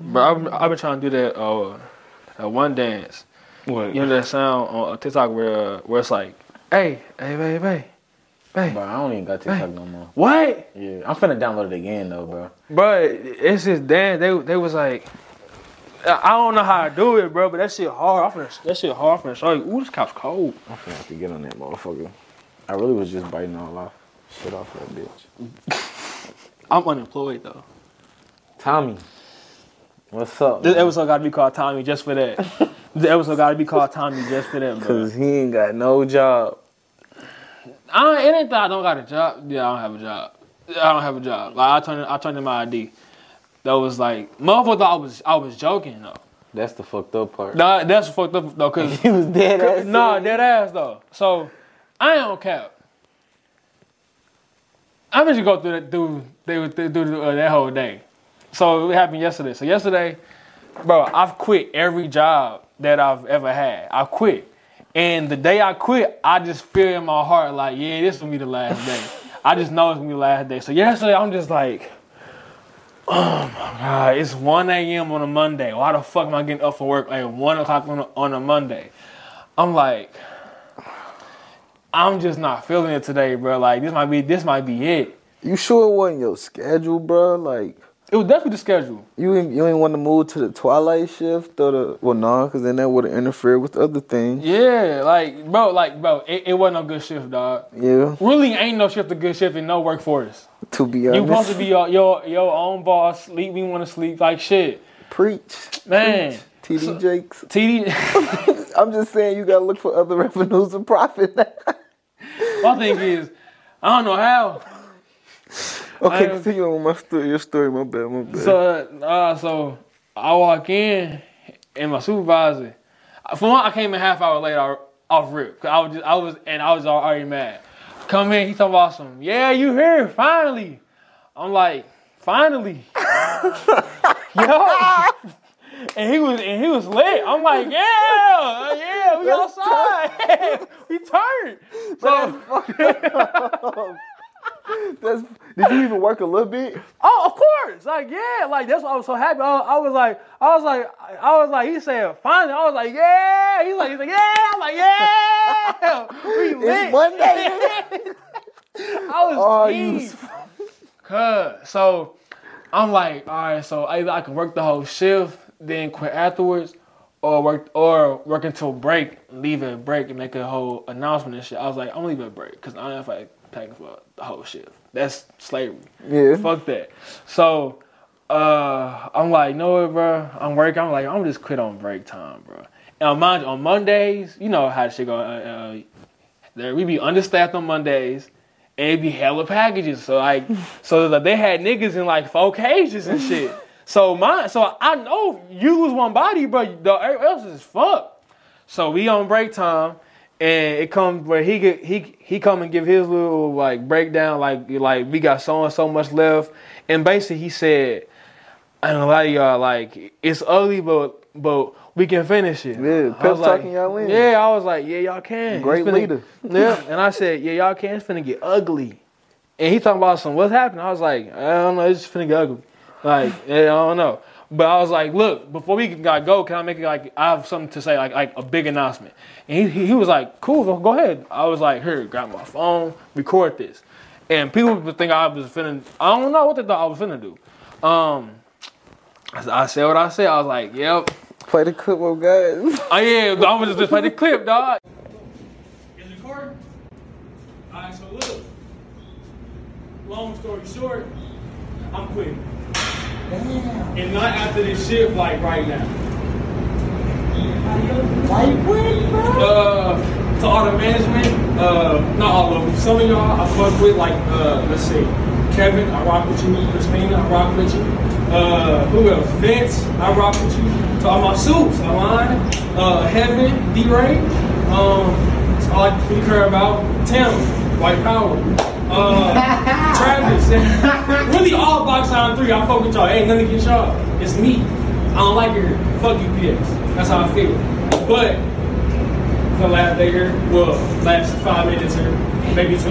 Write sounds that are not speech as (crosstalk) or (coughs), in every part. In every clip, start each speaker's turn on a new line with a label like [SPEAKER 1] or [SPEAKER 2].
[SPEAKER 1] But I've, I've been trying to do that uh, uh, one dance.
[SPEAKER 2] What?
[SPEAKER 1] You know that sound on TikTok where uh, where it's like, hey, hey, hey, hey, hey,
[SPEAKER 2] Bro, I don't even got TikTok no more.
[SPEAKER 1] what?
[SPEAKER 2] Yeah, I'm finna download it again though, bro.
[SPEAKER 1] But it's just dance. They they was like, I don't know how to do it, bro. But that shit hard. I'm finna, that shit hard. I'm finna show you. Ooh, this couch cold.
[SPEAKER 2] I'm finna have to get on that motherfucker. I really was just biting all off shit off that bitch. (laughs)
[SPEAKER 1] I'm unemployed though.
[SPEAKER 2] Tommy, what's up?
[SPEAKER 1] This
[SPEAKER 2] man?
[SPEAKER 1] episode got to be called Tommy just for that. (laughs) this episode got to be called Tommy just for that, bro.
[SPEAKER 2] Cause he ain't got no job.
[SPEAKER 1] I don't, it ain't that I don't got a job. Yeah, I don't have a job. I don't have a job. Like I turned, I turned in my ID. That was like, motherfucker thought I was, I was joking though.
[SPEAKER 2] That's the fucked up part.
[SPEAKER 1] Nah, that's fucked up though, cause (laughs)
[SPEAKER 2] he was dead (laughs) ass.
[SPEAKER 1] nah, dead ass though. So I ain't on cap. I'm just go through that, through, they would do uh, that whole day. So it happened yesterday. So yesterday, bro, I've quit every job that I've ever had. I quit. And the day I quit, I just feel in my heart like, yeah, this gonna be the last day. I just know it's gonna be the last day. So yesterday, I'm just like, oh my god, it's 1 a.m. on a Monday. Why the fuck am I getting up for work at 1 o'clock on a, on a Monday? I'm like, I'm just not feeling it today, bro. Like this might be this might be it.
[SPEAKER 3] You sure it wasn't your schedule, bro? Like
[SPEAKER 1] It was definitely the schedule.
[SPEAKER 3] you ain't, you ain't want to move to the twilight shift or the well, no, because then that would have interfered with other things.
[SPEAKER 1] Yeah, like bro, like bro, it, it wasn't no good shift, dog.
[SPEAKER 3] Yeah,
[SPEAKER 1] Really ain't no shift a good shift in no workforce.
[SPEAKER 3] to be honest, You
[SPEAKER 1] supposed to be your your, your own boss. Sleep, we want to sleep like shit,
[SPEAKER 3] preach,
[SPEAKER 1] man.
[SPEAKER 3] Preach. TD Jakes.
[SPEAKER 1] TD. (laughs) (laughs)
[SPEAKER 3] I'm just saying you gotta look for other revenues and profit. (laughs)
[SPEAKER 1] My thing is, I don't know how.
[SPEAKER 3] Okay, continue on my story. Your story, my bad, my bad.
[SPEAKER 1] So, uh, so I walk in, and my supervisor. For one, I came in half hour late off, off rip. 'cause I was just, I was, and I was already mad. Come in, he talking about some. Yeah, you here finally. I'm like, finally, (laughs) yo. And he was, and he was lit. I'm like, yeah, yeah, we outside. (laughs) we turned. So,
[SPEAKER 3] That's, did you even work a little bit?
[SPEAKER 1] Oh, of course. Like, yeah, like that's why I was so happy. I, I was like, I was like, I was like, he said, finally. I was like, yeah. He's like, he's like, yeah. I'm like, yeah. (laughs) We lit.
[SPEAKER 3] It's Monday. (laughs)
[SPEAKER 1] I was
[SPEAKER 3] Oh, you.
[SPEAKER 1] Cuz, so I'm like, all right, so either I can work the whole shift, then quit afterwards, or work or work until break, leave at break and make a whole announcement and shit. I was like, I'm gonna leave at break because I don't like paying for the whole shift. That's slavery.
[SPEAKER 3] Yeah.
[SPEAKER 1] Fuck that. So uh, I'm like, no, bro. I'm working. I'm like, I'm just quit on break time, bro. And mind you, on Mondays, you know how the shit go. Uh, uh, there we be understaffed on Mondays, and it be hella packages. So like, (laughs) so like they had niggas in like four cages and shit. So my, so I know you lose one body, but the else is fucked. So we on break time, and it comes where he get he he come and give his little like breakdown, like like we got so and so much left, and basically he said, I don't lie to y'all, like it's ugly, but but we can finish it.
[SPEAKER 3] Yeah,
[SPEAKER 1] I
[SPEAKER 3] pep
[SPEAKER 1] was like,
[SPEAKER 3] talking y'all in.
[SPEAKER 1] Yeah, I was like, yeah, y'all can.
[SPEAKER 3] Great
[SPEAKER 1] finna-
[SPEAKER 3] leader. (laughs)
[SPEAKER 1] Yeah, and I said, yeah, y'all can. It's finna get ugly. And he talking about some what's happening. I was like, I don't know, it's just finna get ugly. Like, yeah, I don't know. But I was like, look, before we got go, can I make it like I have something to say, like like a big announcement? And he, he, he was like, cool, well, go ahead. I was like, here, grab my phone, record this. And people would think I was finna, I don't know what they thought I was finna do. Um, I I said what I said. I was like, yep.
[SPEAKER 3] Play the clip of guys.
[SPEAKER 1] Oh yeah, I was just play the clip, dog. Is it recording? Alright, so look. Long story short, I'm quitting. And not after this shift, like right now.
[SPEAKER 4] Why you quit, bro?
[SPEAKER 1] Uh, to all the management, uh, not all of them. Some of y'all I fuck with, like, uh, let's see, Kevin, I rock with you. Christina, I rock with you. Uh, who else? Vince, I rock with you. To all my suits, Alon, uh, Heaven, D-Ray, um, that's all I care about. Tim, White Power. Uh, (laughs) Travis, (laughs) really all box on three. I fuck with y'all. Ain't nothing against y'all. It's me. I don't like it here. Fuck UPS. That's how I feel. But for the last day here, well, last five minutes here, maybe two.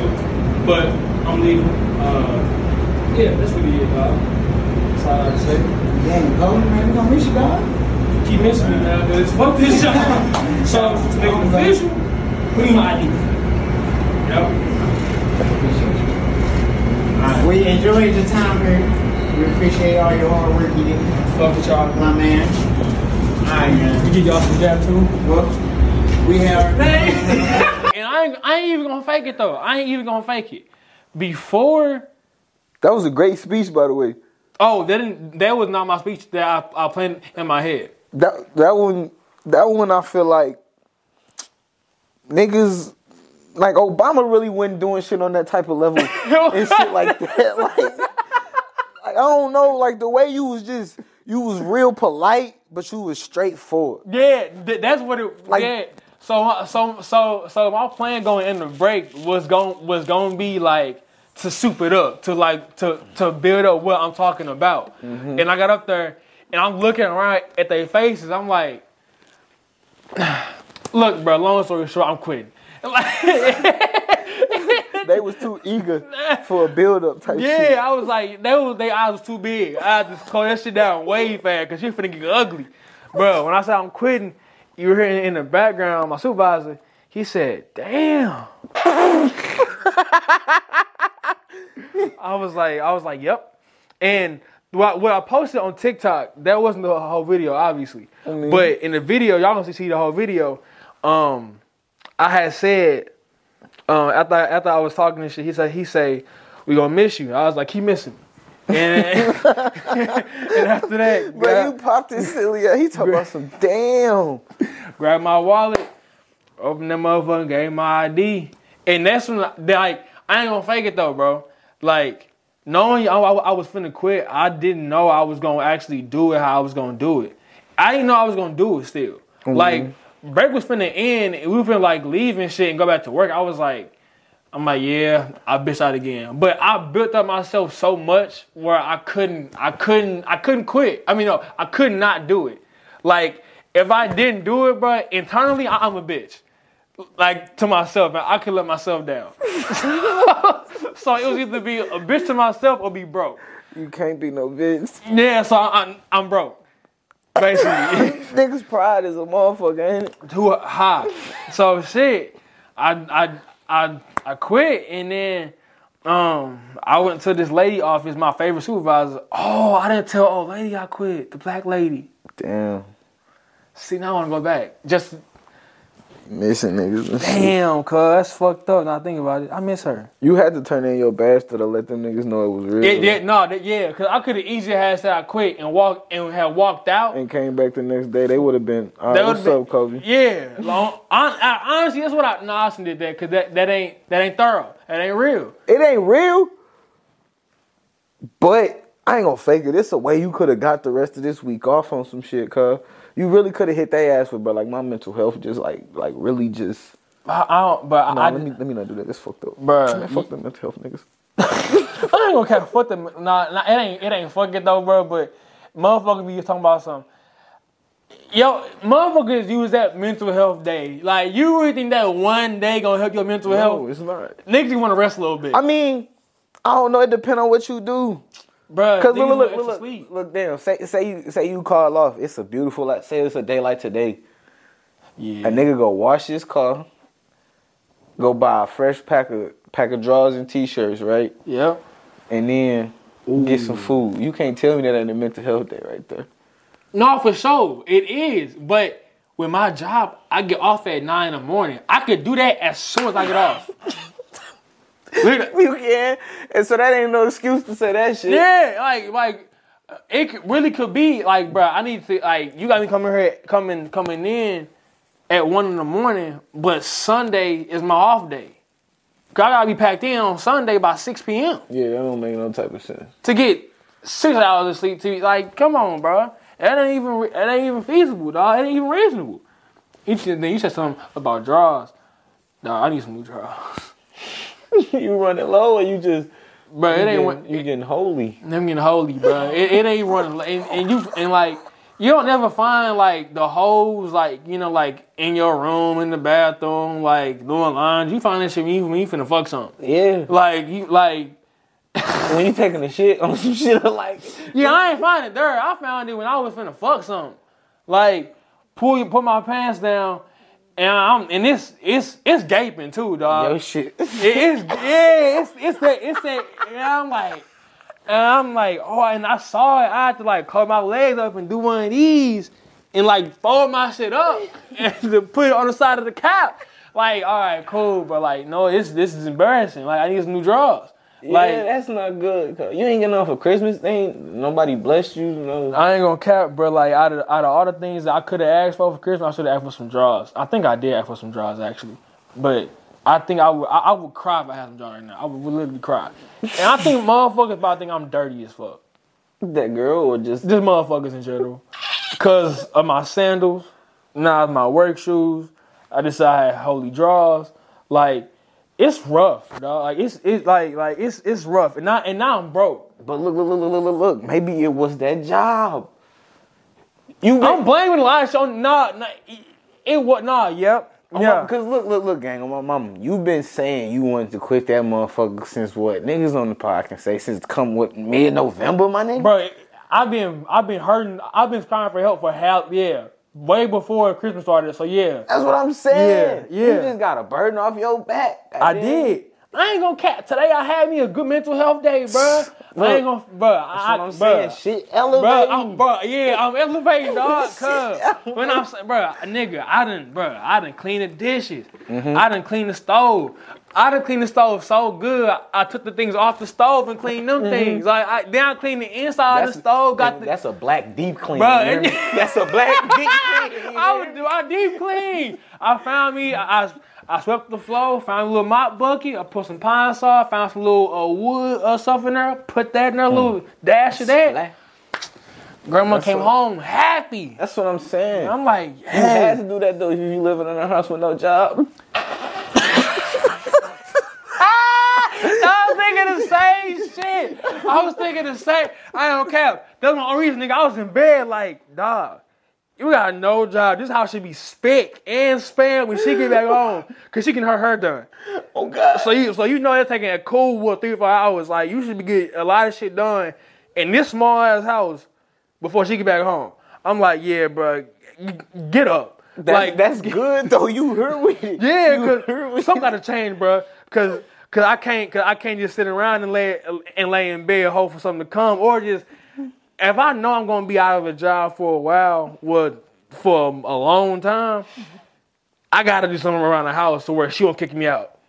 [SPEAKER 1] But I'm leaving. Uh, yeah, that's really it, dog. That's all I have to say.
[SPEAKER 4] Dang, Golden, man, we gonna miss you, dog.
[SPEAKER 1] Keep missing me, man, because fuck this (laughs) job. so, to make it official, put in my ID. Yep.
[SPEAKER 4] We enjoyed your time here. We appreciate all your hard work you did,
[SPEAKER 1] Fuck with y'all.
[SPEAKER 4] my man. All right, man.
[SPEAKER 1] We give y'all some jab too.
[SPEAKER 4] Well, we have. (laughs)
[SPEAKER 1] and I ain't, I ain't even gonna fake it though. I ain't even gonna fake it. Before,
[SPEAKER 3] That was a great speech, by the way.
[SPEAKER 1] oh, that didn't, that was not my speech that I, I planned in my head.
[SPEAKER 3] That that one that one I feel like niggas like Obama really wasn't doing shit on that type of level (laughs) and shit like that. (laughs) Like, like I don't know, like the way you was just you was real polite, but you was straightforward.
[SPEAKER 1] Yeah, th- that's what it.
[SPEAKER 3] Like-
[SPEAKER 1] yeah. So so so so my plan going in the break was going was going to be like to soup it up to like to to build up what I'm talking about. Mm-hmm. And I got up there and I'm looking around at their faces. I'm like, (sighs) look, bro. Long story short, I'm quitting. (laughs)
[SPEAKER 3] They was too eager for a build up type shit.
[SPEAKER 1] Yeah, I was like, they was they eyes was too big. I had to close that shit down way fast because shit finna get ugly. Bro, when I said I'm quitting, you were hearing in the background, my supervisor, he said, damn. (laughs) I was like, I was like, yep. And what, what I posted on TikTok, that wasn't the whole video, obviously.
[SPEAKER 3] mean-
[SPEAKER 1] but in the video, y'all gonna see the whole video. Um, I had said um, after after I was talking and shit, he said he say we gonna miss you. I was like, keep missing me. And, (laughs) (laughs) and after that,
[SPEAKER 3] But
[SPEAKER 1] grab,
[SPEAKER 3] you popped this silly ass. He talking about some damn.
[SPEAKER 1] grab my wallet, open that motherfucker, gave my ID, and that's when like I ain't gonna fake it though, bro. Like knowing I, I, I was finna quit, I didn't know I was gonna actually do it how I was gonna do it. I didn't know I was gonna do it still. Like break was finna end, and we were finna like leave and shit and go back to work. I was like. I'm like, yeah, I bitch out again. But I built up myself so much where I couldn't, I couldn't, I couldn't quit. I mean, no, I could not do it. Like, if I didn't do it, bro, internally, I, I'm a bitch. Like to myself, man, I could let myself down. (laughs) so it was either be a bitch to myself or be broke.
[SPEAKER 3] You can't be no bitch.
[SPEAKER 1] Yeah, so I, I'm, I'm broke. Basically, (laughs)
[SPEAKER 3] Niggas pride is a motherfucker, ain't it?
[SPEAKER 1] too high. So shit, I I I I quit and then um I went to this lady office, my favorite supervisor. Oh, I didn't tell old lady I quit, the black lady.
[SPEAKER 3] Damn.
[SPEAKER 1] See, now I want to go back. Just
[SPEAKER 3] Missing niggas.
[SPEAKER 1] damn, cuz that's fucked up. Now I think about it, I miss her.
[SPEAKER 3] You had to turn in your bachelor to let them niggas know it was real.
[SPEAKER 1] Yeah, yeah, no, that, yeah, cause I could have easily had said I quit and walked and had walked out.
[SPEAKER 3] And came back the next day, they would have been. All right, what's
[SPEAKER 1] would've
[SPEAKER 3] up, Kobe?
[SPEAKER 1] Yeah, long, I, I, honestly, that's what I. No, I did that because that, that ain't that ain't thorough. That ain't real.
[SPEAKER 3] It ain't real, but I ain't gonna fake it. It's a way you could have got the rest of this week off on some shit, cuz. You really could have hit their ass with, but like my mental health just like like really just.
[SPEAKER 1] I, I don't, but
[SPEAKER 3] No,
[SPEAKER 1] I,
[SPEAKER 3] let me let me not do that. That's fucked up,
[SPEAKER 1] bro.
[SPEAKER 3] Man, fuck the mental health niggas. (laughs)
[SPEAKER 1] I ain't gonna care fuck them. Nah, nah, it ain't it ain't fuck it though, bro. But motherfuckers be talking about something. Yo, motherfuckers use that mental health day. Like you really think that one day gonna help your mental
[SPEAKER 3] No,
[SPEAKER 1] health?
[SPEAKER 3] it's not.
[SPEAKER 1] Niggas just want to rest a little bit,
[SPEAKER 3] I mean, I don't know. It depends on what you do.
[SPEAKER 1] Bro.
[SPEAKER 3] Cause look, look, look, look, look, damn. Say, say you, say you call off. It's a beautiful, like, say it's a day like today.
[SPEAKER 1] Yeah.
[SPEAKER 3] A nigga go wash his car, go buy a fresh pack of pack of drawers and t-shirts, right?
[SPEAKER 1] Yep.
[SPEAKER 3] And then get some food. You can't tell me that ain't a mental health day right there.
[SPEAKER 1] No, for sure, it is. But with my job, I get off at nine in the morning. I could do that as soon as I get off. (laughs) (laughs)
[SPEAKER 3] You can, and so that ain't no excuse to say that shit.
[SPEAKER 1] Yeah, like like uh, it really could be like, bro. I need to like you got me coming here, coming coming in at one in the morning, but Sunday is my off day. 'Cause I gotta be packed in on Sunday by six p.m.
[SPEAKER 3] Yeah, that don't make no type of sense.
[SPEAKER 1] to get six hours of sleep. To like, come on, bro. That ain't even that ain't even feasible, dog. That ain't even reasonable. You then you said something about draws. Dog, I need some new draws. (laughs) (laughs)
[SPEAKER 3] you running low, or you just
[SPEAKER 1] Bro, it ain't
[SPEAKER 3] getting, you getting holy.
[SPEAKER 1] them getting holy, bro. It, it ain't running, and, and you and like you don't never find like the hoes like you know like in your room in the bathroom like doing lines. You find that shit when you, when you finna fuck something.
[SPEAKER 3] Yeah,
[SPEAKER 1] Like you like (laughs)
[SPEAKER 2] when you taking a shit on some shit like
[SPEAKER 1] Yeah, I ain't find it there. I found it when I was finna fuck something. Like pull you put my pants down, and I'm and it's it's it's gaping too, dog.
[SPEAKER 2] yo shit.
[SPEAKER 1] It is yeah, it's it's that it's that and I'm like and I'm like, oh and I saw it, I had to like curl my legs up and do one of these and like fold my shit up (laughs) and to put it on the side of the cap. Like, all right, cool, but like, no, this this is embarrassing. Like I need some new drawers. Like
[SPEAKER 2] yeah, that's not good. You ain't get nothing for Christmas. They ain't nobody blessed you. No.
[SPEAKER 1] I ain't gonna cap, bro. Like out of out of all the things that I could have asked for for Christmas, I should have asked for some drawers. I think I did ask for some drawers actually, but I think I would I, I would cry if I had some drawers right now. I would literally cry, and I think (laughs) motherfuckers probably think I'm dirty as fuck.
[SPEAKER 2] that girl or just
[SPEAKER 1] Just motherfuckers in general, cause of my sandals, now my work shoes. I decided had holy draws. Like it's rough, dog. Like it's it's like like it's it's rough, and now and now I'm broke.
[SPEAKER 2] But look, look, look, look, look, look. Maybe it was that job. You
[SPEAKER 1] I'm blaming of show. Nah, nah, it, it was nah. Yep. Oh, yeah.
[SPEAKER 2] Cause look, look, look, gang, on my mama, you've been saying you wanted to quit that motherfucker since what? Niggas on the pod can say since come with mid November, my nigga.
[SPEAKER 1] bro. I've been I've been hurting. I've been crying for help for help. Yeah, way before Christmas started. So yeah,
[SPEAKER 2] That's what I'm saying.
[SPEAKER 1] Yeah, yeah.
[SPEAKER 2] You just got a burden off your back.
[SPEAKER 1] I
[SPEAKER 2] goddamn.
[SPEAKER 1] did. I ain't gonna cap. Today I had me a good mental health day, bro. I ain't gonna, bro.
[SPEAKER 2] That's
[SPEAKER 1] I,
[SPEAKER 2] what I'm
[SPEAKER 1] bruh.
[SPEAKER 2] saying. Shit
[SPEAKER 1] Bro,
[SPEAKER 2] elevating.
[SPEAKER 1] I'm, bro, yeah, I'm elevating, (laughs) dog. Cause when I'm saying, bro, nigga, I done, bro, I done clean the dishes.
[SPEAKER 2] Mm-hmm.
[SPEAKER 1] I done clean the stove. I done clean the stove so good. I, took the things off the stove and cleaned them things. Like, I, then I cleaned the inside of the stove. Got the,
[SPEAKER 2] that's a black deep clean.
[SPEAKER 1] Bruh,
[SPEAKER 2] you hear
[SPEAKER 1] and- (laughs)
[SPEAKER 2] that's a black deep clean.
[SPEAKER 1] I would do. I deep clean. I found me. I, I I swept the floor. Found a little mop bucket. I put some Pine-Sol. Found some little uh, wood uh, stuff in there. Put that in there. A little dash of that.
[SPEAKER 2] Black-
[SPEAKER 1] Grandma
[SPEAKER 2] That's
[SPEAKER 1] came
[SPEAKER 2] what-
[SPEAKER 1] home happy.
[SPEAKER 2] That's what I'm saying.
[SPEAKER 1] I'm like,
[SPEAKER 2] you had to do that though if you living in a house with no job.
[SPEAKER 1] I was thinking the same shit. I was thinking the same. I don't care. That's my only reason, nigga. I was in bed like, dog. You got no job. This house should be spick and spam when she get back home, cause she can hurt her done.
[SPEAKER 2] Oh God.
[SPEAKER 1] So you, so you know they're taking a cool what three or four hours. Like you should be getting a lot of shit done in this small ass house before she get back home. I'm like, yeah, bro, get up.
[SPEAKER 2] That's,
[SPEAKER 1] like
[SPEAKER 2] that's good though. You heard it.
[SPEAKER 1] yeah,
[SPEAKER 2] You
[SPEAKER 1] cause something gotta change, bro. Cause, cause I can't, cause I can't just sit around and lay and lay in bed hope for something to come, or just if I know I'm gonna be out of a job for a while, well, for a long time, I gotta do something around the house to where she won't kick me out.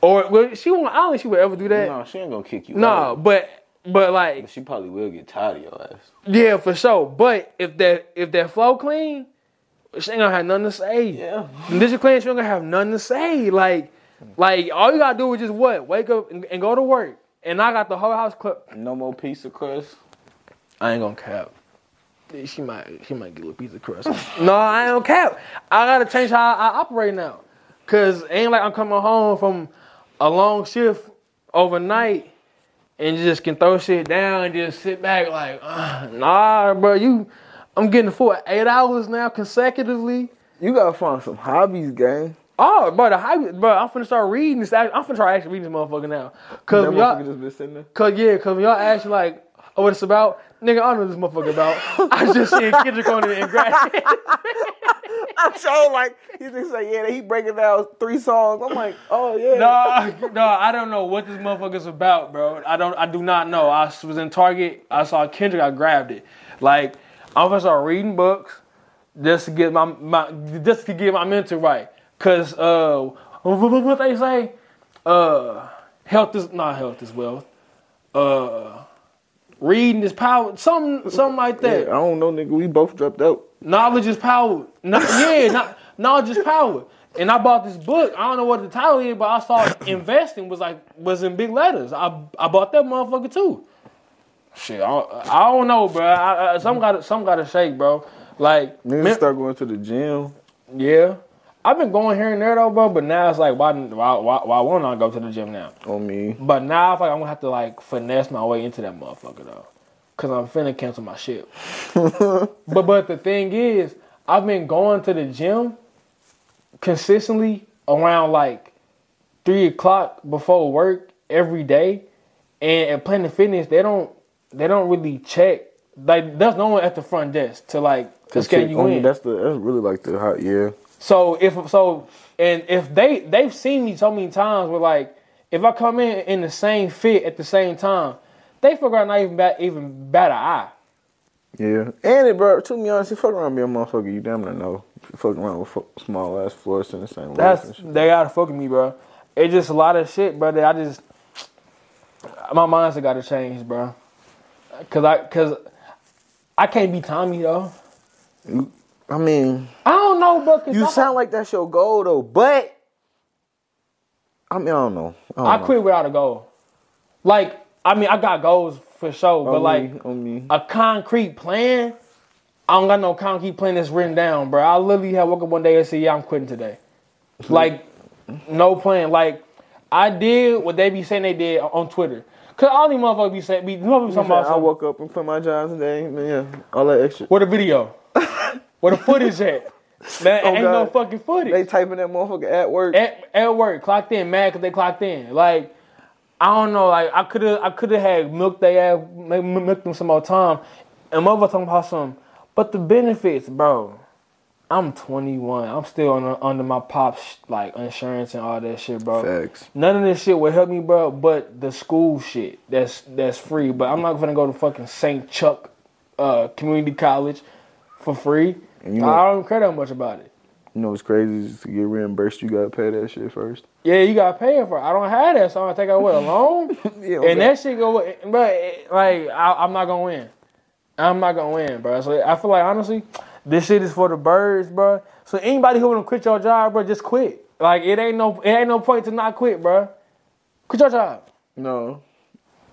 [SPEAKER 1] Or well, she won't. I don't think she would ever do that.
[SPEAKER 2] No, she ain't gonna kick you. Out.
[SPEAKER 1] No, but but like
[SPEAKER 2] she probably will get tired of your ass.
[SPEAKER 1] yeah, for sure. But if that if that flow clean, she ain't gonna have nothing to say.
[SPEAKER 2] Yeah.
[SPEAKER 1] And this is clean, she ain't gonna have nothing to say. Like (laughs) like all you gotta do is just what wake up and, and go to work. And I got the whole house clipped.
[SPEAKER 2] No more piece of crust.
[SPEAKER 1] I ain't gonna cap. She might she might get a little piece of crust. (laughs) no, I ain't gonna cap. I gotta change how I, I operate now. Cause ain't like I'm coming home from a long shift overnight and just can throw shit down and just sit back like, uh, nah, bro, you I'm getting full eight hours now consecutively.
[SPEAKER 3] You gotta find some hobbies, gang.
[SPEAKER 1] Oh, bro, the hype, bro, I'm finna start reading this. I'm finna try actually reading this motherfucker now. Cause
[SPEAKER 3] That
[SPEAKER 1] y'all,
[SPEAKER 3] just been sitting there.
[SPEAKER 1] Cause yeah, cause y'all ask me like, oh, what it's about, nigga, I don't know what this motherfucker about. (laughs) I just seen Kendrick on it and grad.
[SPEAKER 3] I'm so like he just say yeah, he breaking down three songs. I'm like, oh yeah.
[SPEAKER 1] no, no, I don't know what this motherfucker's about, bro. I don't, I do not know. I was in Target, I saw Kendrick, I grabbed it. Like, I'm gonna start reading books just to get my, my just to get my mental right. Cause uh, what, they say, uh, health is not health is wealth. Uh, reading is power. Something, something like
[SPEAKER 3] Yeah,
[SPEAKER 1] that.
[SPEAKER 3] I don't know, nigga. We both dropped out.
[SPEAKER 1] Knowledge is power. No, yeah, not, knowledge is power. And I bought this book. I don't know what the title is, but I saw (coughs) investing was like was in big letters. I I bought that motherfucker too. Shit, I, don't- I don't know, bro. I, I, some got some got to shake, bro. Like,
[SPEAKER 3] Niggas start going to the gym.
[SPEAKER 1] yeah, I've been going here and there though, bro. But now it's like, why why why, why won't I go to the gym now?
[SPEAKER 3] On me.
[SPEAKER 1] But now I feel like I'm gonna have to like finesse my way into that motherfucker though. Cause I'm finna cancel my shit. (laughs) but but the thing is, I've been going to the gym consistently around like three o'clock before work every day. And at Planet Fitness, they don't they don't really check. Like there's no one at the front desk to like to scan you in.
[SPEAKER 3] That's the that's really like the hot yeah.
[SPEAKER 1] So if so, and if they they've seen me so many times where like if I come in in the same fit at the same time, they figure out not even bat even bat an eye.
[SPEAKER 3] Yeah, and it, bro. To be honest, you fuck around be a motherfucker. You damn near know. You fuck around with small ass floors in the same.
[SPEAKER 1] That's
[SPEAKER 3] life and shit.
[SPEAKER 1] they gotta fuck with me, bro. It's just a lot of shit, bro. That I just my mindset got to change, bro. Cause I cause I can't be Tommy though.
[SPEAKER 3] I mean,
[SPEAKER 1] I don't know. 'cause
[SPEAKER 3] you sound like that's your goal though, but I mean, I don't know. I, don't
[SPEAKER 1] I
[SPEAKER 3] know.
[SPEAKER 1] quit without a goal. Like I mean, I got goals for sure, but
[SPEAKER 3] On
[SPEAKER 1] like.
[SPEAKER 3] me, me.
[SPEAKER 1] a concrete plan. I don't got no concrete plan that's written down, bro. I literally have woke up one day and said, "Yeah, I'm quitting today." Like, no plan. Like, I did what they be saying they did on Twitter. Cause all these motherfuckers be saying, be motherfuckers talking about
[SPEAKER 3] I woke up and quit my job today. Man, yeah, all that extra.
[SPEAKER 1] Where the video? (laughs) Where the footage at? (laughs) Man,
[SPEAKER 3] Oh,
[SPEAKER 1] ain't no fucking footage.
[SPEAKER 3] They typing that motherfucker at work.
[SPEAKER 1] at, at work, clocked in, mad because they clocked in. Like, I don't know. Like, I could have, I could have had milked they ass, milked them some more time. And mother talking about some, but the benefits, bro. I'm 21. I'm still under, under my pop's like insurance and all that shit, bro.
[SPEAKER 3] Facts.
[SPEAKER 1] None of this shit will help me, bro. But the school shit, that's that's free. But I'm not gonna go to fucking St. Chuck uh, Community College for free.
[SPEAKER 3] And you know-
[SPEAKER 1] I don't care that much about it.
[SPEAKER 3] You know what's crazy is to get reimbursed, you gotta pay that shit first.
[SPEAKER 1] Yeah, you gotta pay for it. I don't have that, so I'm gonna take out what a loan, (laughs)
[SPEAKER 3] Yeah,
[SPEAKER 1] and that shit go. But like, I, I'm not gonna win. I'm not gonna win, bro. So I feel like honestly, this shit is for the birds, bro. So anybody who wanna quit your job, bro, just quit. Like it ain't no, it ain't no point to not quit, bro. Quit your job.
[SPEAKER 3] No,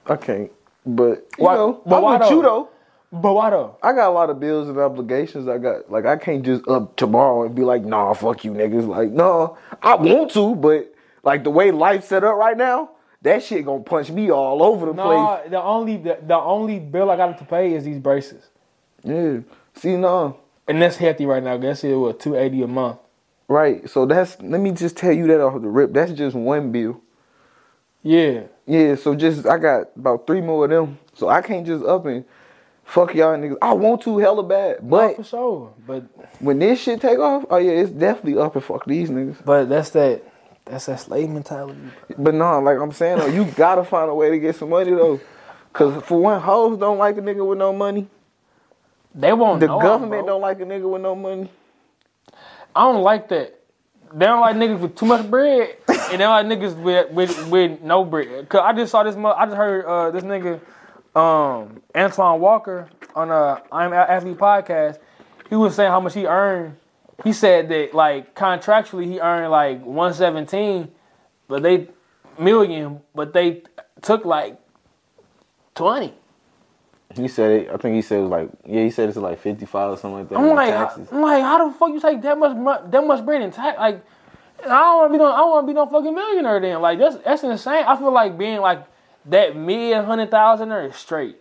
[SPEAKER 3] I can't. But you
[SPEAKER 1] Why-
[SPEAKER 3] know,
[SPEAKER 1] but
[SPEAKER 3] I'm
[SPEAKER 1] why
[SPEAKER 3] with you
[SPEAKER 1] though? But why though?
[SPEAKER 3] I got a lot of bills and obligations. I got like I can't just up tomorrow and be like, nah, fuck you niggas. Like, no, I want to, but like the way life's set up right now, that shit gonna punch me all over the
[SPEAKER 1] No,
[SPEAKER 3] place.
[SPEAKER 1] the only the, the only bill I got to pay is these braces,
[SPEAKER 3] Yeah. See, no.
[SPEAKER 1] and that's hefty right now. Guess it was two eighty a month.
[SPEAKER 3] Right. So that's let me just tell you that off the rip. That's just one bill.
[SPEAKER 1] Yeah,
[SPEAKER 3] Yeah, so just I got about three more of them. So I can't just up and fuck y'all niggas. I want to hella bad.
[SPEAKER 1] but
[SPEAKER 3] But
[SPEAKER 1] for sure. But
[SPEAKER 3] when this shit take off, oh yeah, it's definitely up and fuck these niggas.
[SPEAKER 1] but that's that. That's that slave mentality.
[SPEAKER 3] But no, like I'm saying though, you gotta find a way to get some money though. Cause for one, hoes don't like a nigga with no money.
[SPEAKER 1] They won't.
[SPEAKER 3] The government
[SPEAKER 1] bro.
[SPEAKER 3] don't like a nigga with no money.
[SPEAKER 1] I don't like that. They don't like niggas with too much bread, and they don't like niggas with with, with no bread. Cause I just saw this. I just heard uh, this nigga, um, Antoine Walker on a I'm Athlete podcast. He was saying how much he earned. He said that like contractually he earned like 117, but they million, but they took like 20.
[SPEAKER 2] He said it. I think he said it was like yeah. He said it's like fifty five or something like that.
[SPEAKER 1] I'm like,
[SPEAKER 2] taxes.
[SPEAKER 1] I'm like, how the fuck you take that much that much bread in tax? Like, I don't want to be no, I don't want to be no fucking millionaire. Then, like, that's that's insane. I feel like being like that mid hundred thousander straight.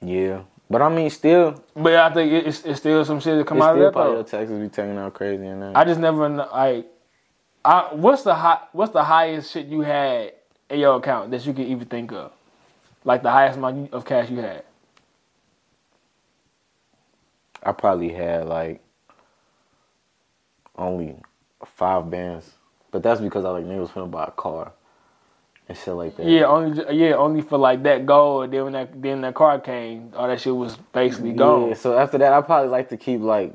[SPEAKER 2] yeah, but I mean, still,
[SPEAKER 1] But I think it's, it's still some shit that come out of that.
[SPEAKER 2] probably your taxes be taking out crazy and that.
[SPEAKER 1] I just never like. I what's the high, What's the highest shit you had in your account that you can even think of? Like the highest amount of cash you had.
[SPEAKER 2] I probably had like only five bands, but that's because I like niggas finna buy a car and shit like that.
[SPEAKER 1] Yeah, only yeah, only for like that goal. Then when that then that car came, all that shit was basically gone.
[SPEAKER 2] Yeah, so after that, I probably like to keep like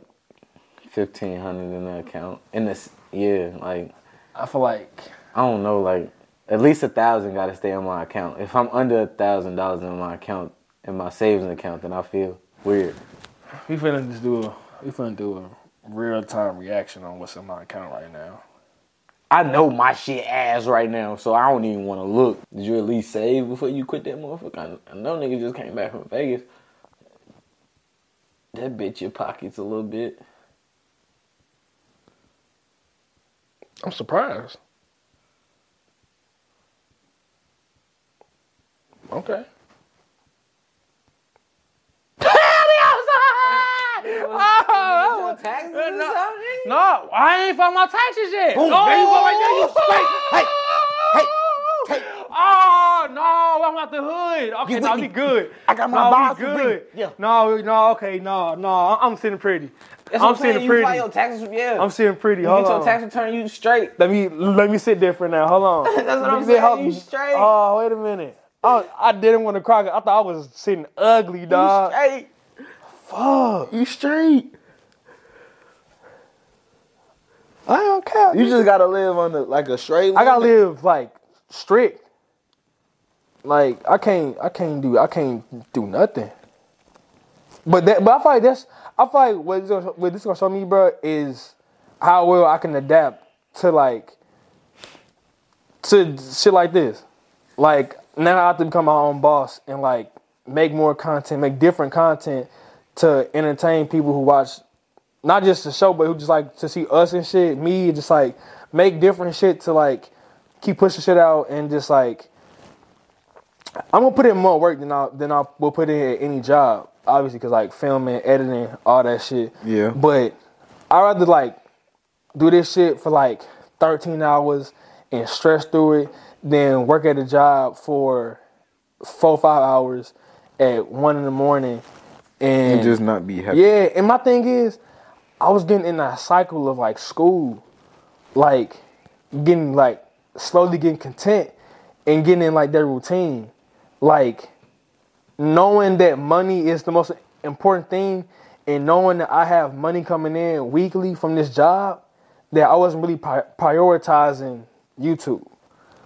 [SPEAKER 2] fifteen hundred in the account. In this, yeah, like
[SPEAKER 1] I feel like
[SPEAKER 2] I don't know, like at least a thousand got to stay in my account. If I'm under a thousand dollars in my account, in my savings account, then I feel weird.
[SPEAKER 1] we finna just do a we finna do a real time reaction on what's in my account right now.
[SPEAKER 2] I know my shit ass right now, so I don't even want to look. Did you at least save before you quit that motherfucker? I, know niggas just came back from Vegas. That bitch your pockets a little bit.
[SPEAKER 1] I'm surprised. Okay. Uh, no, I ain't filed my taxes yet.
[SPEAKER 3] Boom,
[SPEAKER 1] oh,
[SPEAKER 3] there you go right there, you straight. Hey, hey, hey.
[SPEAKER 1] Oh no, no, I'm out the hood. Okay,
[SPEAKER 3] You
[SPEAKER 1] no,
[SPEAKER 3] with
[SPEAKER 1] we
[SPEAKER 3] me?
[SPEAKER 1] good.
[SPEAKER 3] I got my
[SPEAKER 1] no, we
[SPEAKER 3] boss
[SPEAKER 1] good.
[SPEAKER 3] Yeah.
[SPEAKER 1] No, no, okay, no, no, I- I'm sitting pretty.
[SPEAKER 2] That's
[SPEAKER 1] I'm
[SPEAKER 2] what I'm
[SPEAKER 1] sitting
[SPEAKER 2] You
[SPEAKER 1] pretty.
[SPEAKER 2] file your taxes. Yeah.
[SPEAKER 1] I'm sitting pretty.
[SPEAKER 2] you
[SPEAKER 1] Hold
[SPEAKER 2] get your
[SPEAKER 1] on.
[SPEAKER 2] tax return, you straight.
[SPEAKER 1] Let me let me sit there for now. Hold on. (laughs)
[SPEAKER 2] That's what
[SPEAKER 1] Let
[SPEAKER 2] I'm saying,
[SPEAKER 1] hold-
[SPEAKER 2] you straight.
[SPEAKER 1] Oh, wait a minute. Oh, I didn't want to cry. 'cause I thought I was sitting ugly, dog.
[SPEAKER 2] Straight.
[SPEAKER 1] Fuck.
[SPEAKER 3] You straight.
[SPEAKER 1] I don't care.
[SPEAKER 3] You just gotta live on the like a straight. Line.
[SPEAKER 1] I gotta live like strict. Like I can't, I can't do, I can't do nothing. But that, but I feel like that's, I feel like what this, gonna, what this gonna show me, bro, is how well I can adapt to like, to shit like this. Like now I have to become my own boss and like make more content, make different content to entertain people who watch not just the show, but who just like to see us and shit, me, just like make different shit to like keep pushing shit out and just like I'm gonna put in more work than I than I will put in at any job, obviously, cause like filming, editing, all that shit.
[SPEAKER 3] Yeah.
[SPEAKER 1] But I rather like do this shit for like 13 hours and stress through it than work at a job for four five hours at one in the morning and
[SPEAKER 3] And just not be happy.
[SPEAKER 1] yeah, and my thing is, I was getting in that cycle of like school, like getting like slowly getting content and getting in like their routine, like knowing that money is the most important thing, and knowing that I have money coming in weekly from this job, that I wasn't really pri- prioritizing YouTube.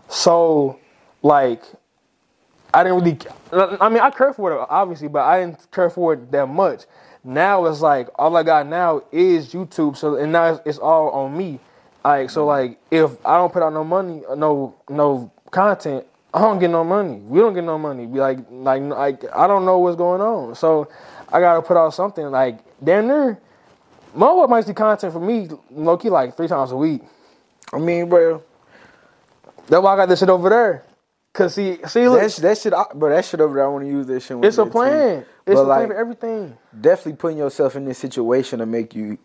[SPEAKER 1] So, like, I didn't really. I mean, I care for it obviously, but I didn't care for it that much. Now it's like all I got now is YouTube. So and now it's, it's all on me. Like so, mm. like if I don't put out no money, no no content, I don't get no money. We don't get no money. Be like like like I don't know what's going on. So I gotta put out something like damn near. Mo might see content for me low key like three times a week.
[SPEAKER 3] I mean, bro,
[SPEAKER 1] That's why I got this shit over there. Cause see see look,
[SPEAKER 3] that, sh- that shit, I- bro, that shit over there. I want to use that shit.
[SPEAKER 1] it's a
[SPEAKER 3] day, too.
[SPEAKER 1] plan. It's
[SPEAKER 3] But
[SPEAKER 1] a
[SPEAKER 3] like,
[SPEAKER 1] plan for everything.
[SPEAKER 3] definitely putting yourself in this situation to make you.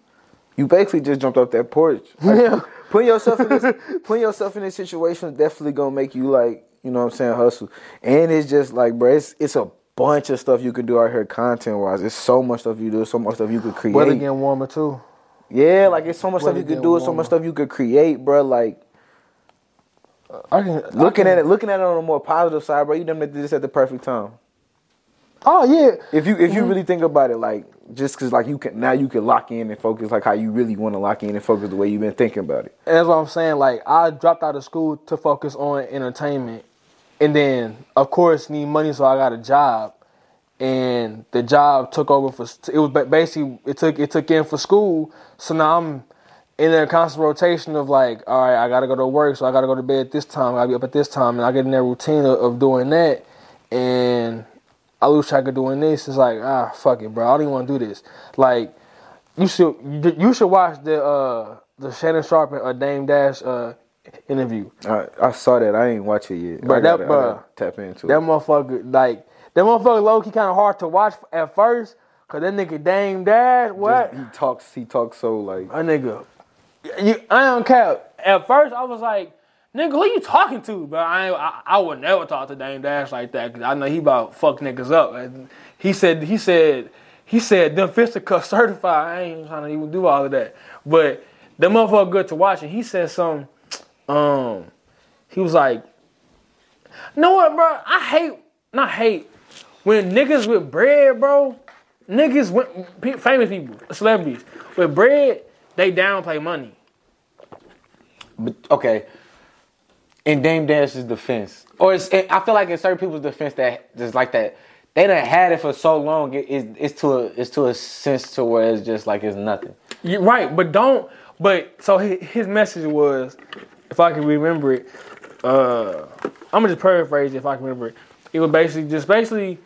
[SPEAKER 3] You basically just jumped off that porch. (laughs) Like,
[SPEAKER 1] Yeah.
[SPEAKER 3] Putting yourself in this, putting yourself in this situation is definitely gonna make you like, you know what I'm saying, hustle. And it's just like, bro, it's it's a bunch of stuff you can do out here content wise. It's so much stuff you do, so much stuff you could create.
[SPEAKER 1] Weather getting warmer too.
[SPEAKER 3] yeah, like it's so much stuff you could do, it's so much stuff you could create, bro. Like
[SPEAKER 1] I can
[SPEAKER 3] looking at it, looking at it on a more positive side, bro. You done did this at the perfect time.
[SPEAKER 1] Oh yeah,
[SPEAKER 3] If you if
[SPEAKER 1] Mm-hmm.
[SPEAKER 3] you really think about it, like just cause like you can now you can lock in and focus like how you really want to lock in and focus the way you've been thinking about it.
[SPEAKER 1] and that's what I'm saying. Like I dropped out of school to focus on entertainment, and then of course need money, so I got a job, and the job took over for. It was basically it took it took in for school. So now I'm in a constant rotation of like, all right, I gotta go to work, so I gotta go to bed at this time. I gotta be up at this time, and I get in that routine of, of doing that, and I lose track of doing this. It's like, ah, fuck it, bro. I don't even want to do this. Like, you should you should watch the uh the Shannon Sharpe and uh, Dame Dash uh interview.
[SPEAKER 3] I, I saw that. I ain't watch it yet. I
[SPEAKER 1] that- bro,
[SPEAKER 3] tap into
[SPEAKER 1] That
[SPEAKER 3] it.
[SPEAKER 1] motherfucker, like that motherfucker, low key kind of hard to watch at first, cause that nigga Dame Dash, what?
[SPEAKER 3] Just- he talks. He talks so like.
[SPEAKER 1] A nigga, you, I don't care. At first, I was like, nigga, who you talking to? But I, I, I would never talk to Dame Dash like that because I know he about fuck niggas up. And he said, he said, he said, them fisticuffs certified. I ain't trying to even do all of that. But the motherfucker good to watch. And he said some, um, he was like, know what, bro? I hate, not hate, when niggas with bread, bro. Niggas, with, famous people, celebrities with bread, they downplay money.
[SPEAKER 2] But okay. In Dame Dash's defense, or it's, I feel like in certain people's defense that just like that, they done had it for so long. It, it's, it's to a it's to a sense to where it's just like it's nothing.
[SPEAKER 1] You're right, but don't. But so his, his message was, if I can remember it, uh, I'm gonna just paraphrase if I can remember it. It was basically just basically